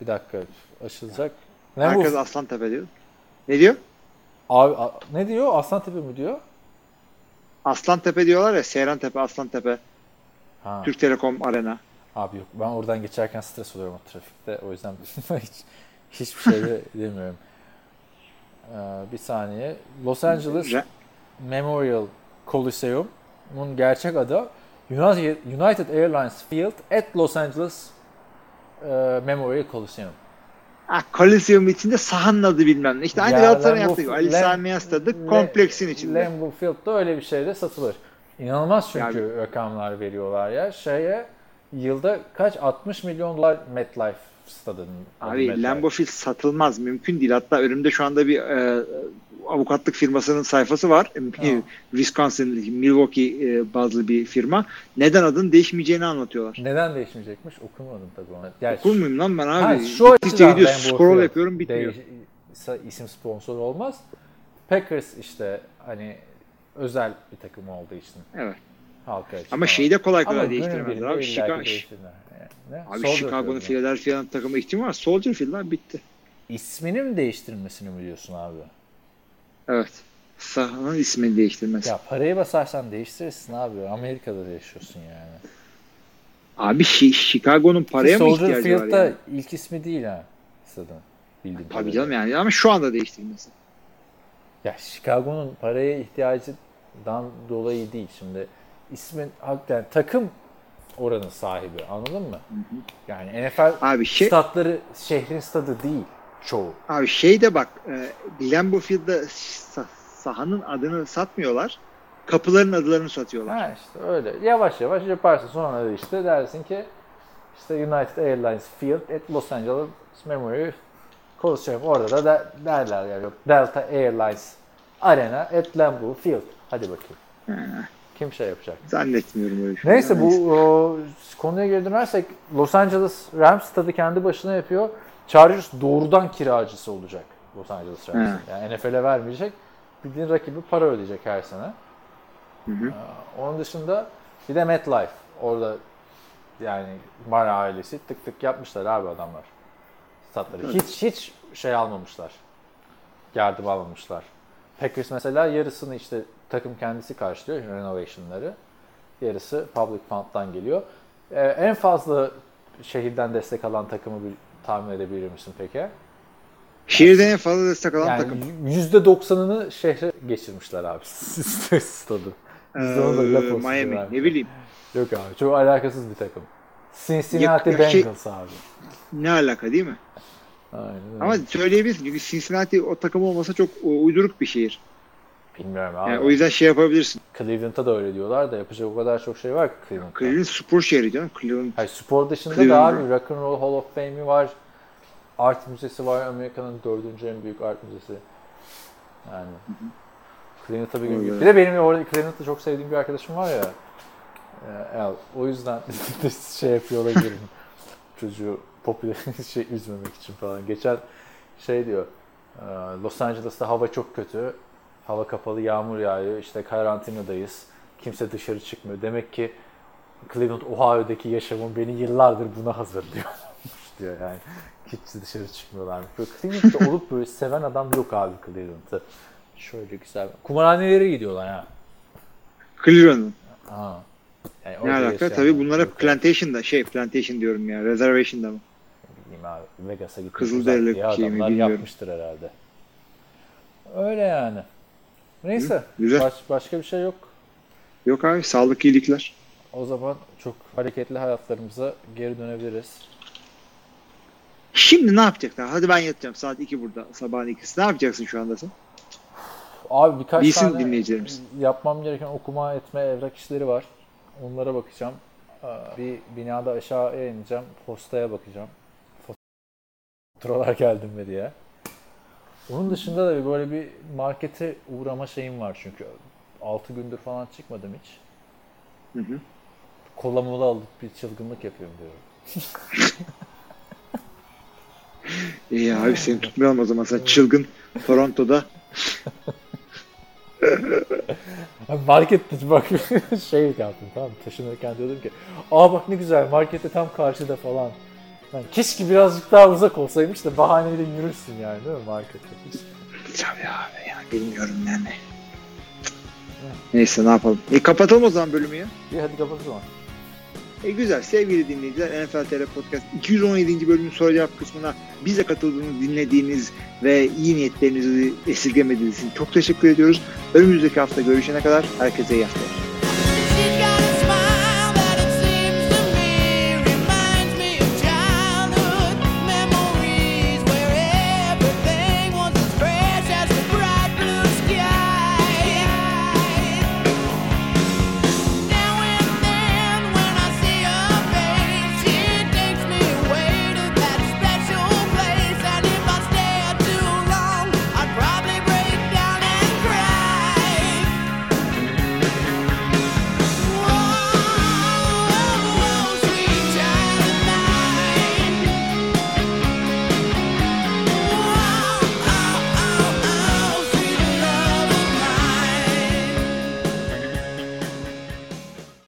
Bir dakika açılacak. Ne Herkes bu? Aslantepe diyor. Ne diyor? Abi a- ne diyor? Aslantepe mi diyor? Aslantepe diyorlar ya. Seyrantepe, Aslantepe, Ha. Türk Telekom Arena. Abi yok ben oradan geçerken stres oluyorum o trafikte. O yüzden hiç hiçbir şey de demiyorum. Ee, bir saniye. Los Angeles Memorial Coliseum'un gerçek adı United, United Airlines Field at Los Angeles e, Memorial Coliseum. Ah, Coliseum içinde sahanın adı bilmem ne. İşte aynı Ya yaptığı gibi. Ali Sami stadı kompleksin içinde. Lambeau Field'da öyle bir şeyde satılır. İnanılmaz çünkü Yani- rakamlar veriyorlar ya. Şeye yılda kaç 60 milyon dolar MetLife stadının. adı Abi. Lambeau Field satılmaz. Mümkün değil. Hatta önümde şu anda bir e, avukatlık firmasının sayfası var. Wisconsin, Milwaukee e, bazlı bir firma. Neden adının değişmeyeceğini anlatıyorlar. Neden değişmeyecekmiş? Okumadım tabii onu. Gerçi Okul muyum lan ben abi? Ha, şu açıdan gidiyor, scroll Field yapıyorum bitmiyor. değiş- isim sponsor olmaz. Packers işte hani özel bir takım olduğu için Evet. Halka açık. Ama şeyi de kolay kolay birinde abi. Chicago, abi Soldier Chicago'nun? Philadelphia'nın takımı ihtimal var. Soldier Field abi bitti. İsmini mi değiştirilmesini mi diyorsun abi? Evet. Sahanın ismini değiştirmez. Ya parayı basarsan değiştirirsin abi. Amerika'da yaşıyorsun yani. Abi Chicago'nun paraya mı Soldier ihtiyacı var Field'da yani? ilk ismi değil ha. Stadın. Bildiğim Tabii canım yani ama şu anda değiştirilmesi. Ya Chicago'nun paraya ihtiyacından dolayı değil. Şimdi ismin hakikaten takım oranın sahibi anladın mı? Yani NFL Abi şey statları şehrin stadı değil çoğu. abi şey de bak e, Lambeau Field'da sa- sahanın adını satmıyorlar. Kapıların adlarını satıyorlar. Ha işte öyle. Yavaş yavaş yaparsın. Sonra da işte dersin ki işte United Airlines Field at Los Angeles Memorial Coliseum. Orada da der- derler yani yok Delta Airlines Arena at Lambeau Field. Hadi bakayım. Kim şey yapacak? Zannetmiyorum öyle şey. Neyse bu o, konuya geri dönersek Los Angeles Rams stadı kendi başına yapıyor. Chargers doğrudan kiracısı olacak Los Angeles Rams'in. Yani NFL'e vermeyecek. Bildiğin rakibi para ödeyecek her sene. Hı hı. Ee, Onun dışında bir de MetLife. Orada yani Mara ailesi tık tık yapmışlar abi adamlar. Statları. Hiç hiç şey almamışlar. Yardım almamışlar. Packers mesela yarısını işte takım kendisi karşılıyor renovation'ları. Yarısı public fund'dan geliyor. Ee, en fazla şehirden destek alan takımı bir tahmin edebilir misin peki? Şehirden en fazla destek alan Yani takım. %90'ını şehre geçirmişler abi stadın. Ee, %10'u da laf olsun Miami. diye Ne bileyim. Yok abi çok alakasız bir takım. Cincinnati Ya- şey- Bengals abi. Ne alaka değil mi? Aynen. Ama söyleyebilirsin çünkü Cincinnati o takım olmasa çok uyduruk bir şehir. Bilmiyorum abi. Yani o yüzden şey yapabilirsin. Cleveland'da da öyle diyorlar da yapacak o kadar çok şey var ki Cleveland'da. Cleveland spor şehri canım. Cleveland. Hayır, spor dışında Cleveland. da abi Rock and Roll Hall of Fame'i var. Art müzesi var. Amerika'nın dördüncü en büyük art müzesi. Yani. Cleveland tabii gibi. Öyle. Bir de benim orada Cleveland'da çok sevdiğim bir arkadaşım var ya. El. O yüzden de şey yapıyor olabilirim. Çocuğu popüler şey üzmemek için falan. Geçen şey diyor. e, Los Angeles'ta hava çok kötü. Hava kapalı, yağmur yağıyor. İşte karantinadayız. Kimse dışarı çıkmıyor. Demek ki Cleveland, Ohio'daki yaşamım beni yıllardır buna hazırlıyor diyor yani. Hiç dışarı çıkmıyorlarmış. Böyle Cleveland'da olup böyle seven adam yok abi Cleveland'ı. Şöyle güzel. Kumarhanelere gidiyorlar ha. Cleveland'ın. Ha. Yani Ne alaka? Tabii bunlar hep plantation'da. Şey plantation diyorum ya. Reservation'da mı? Bileyim abi. Vegas'a gitmiş Kızılderili şey mi bilmiyorum. yapmıştır herhalde. Öyle yani. Neyse. güzel. baş- başka bir şey yok. Yok abi sağlık iyilikler. O zaman çok hareketli hayatlarımıza geri dönebiliriz. Şimdi ne yapacaklar? Hadi ben yatacağım. Saat 2 burada. Sabahın ikisi. Ne yapacaksın şu anda sen? Abi birkaç Bilsin tane dinleyicilerimiz. yapmam gereken okuma etme evrak işleri var. Onlara bakacağım. Ee, Bir binada aşağıya ineceğim. Postaya bakacağım. Faturalar geldi mi diye. Onun dışında da bir böyle bir markete uğrama şeyim var çünkü 6 gündür falan çıkmadım hiç. Hı hı. Kola mola alıp bir çılgınlık yapıyorum diyorum. İyi abi seni tutmayalım o zaman. Sen çılgın Toronto'da. Markette bak şey yaptım tamam taşınırken diyordum ki aa bak ne güzel markette tam karşıda falan. Yani keşke birazcık daha uzak olsaymış da bahaneyle yürürsün yani değil mi markete? Tabii abi ya bilmiyorum yani. Neyse ne yapalım. E kapatalım o zaman bölümü ya. İyi hadi kapat o zaman. E güzel sevgili dinleyiciler NFL TR Podcast 217. bölümün soru cevap kısmına bize katıldığınız, dinlediğiniz ve iyi niyetlerinizi esirgemediğiniz için çok teşekkür ediyoruz. Önümüzdeki hafta görüşene kadar herkese iyi haftalar.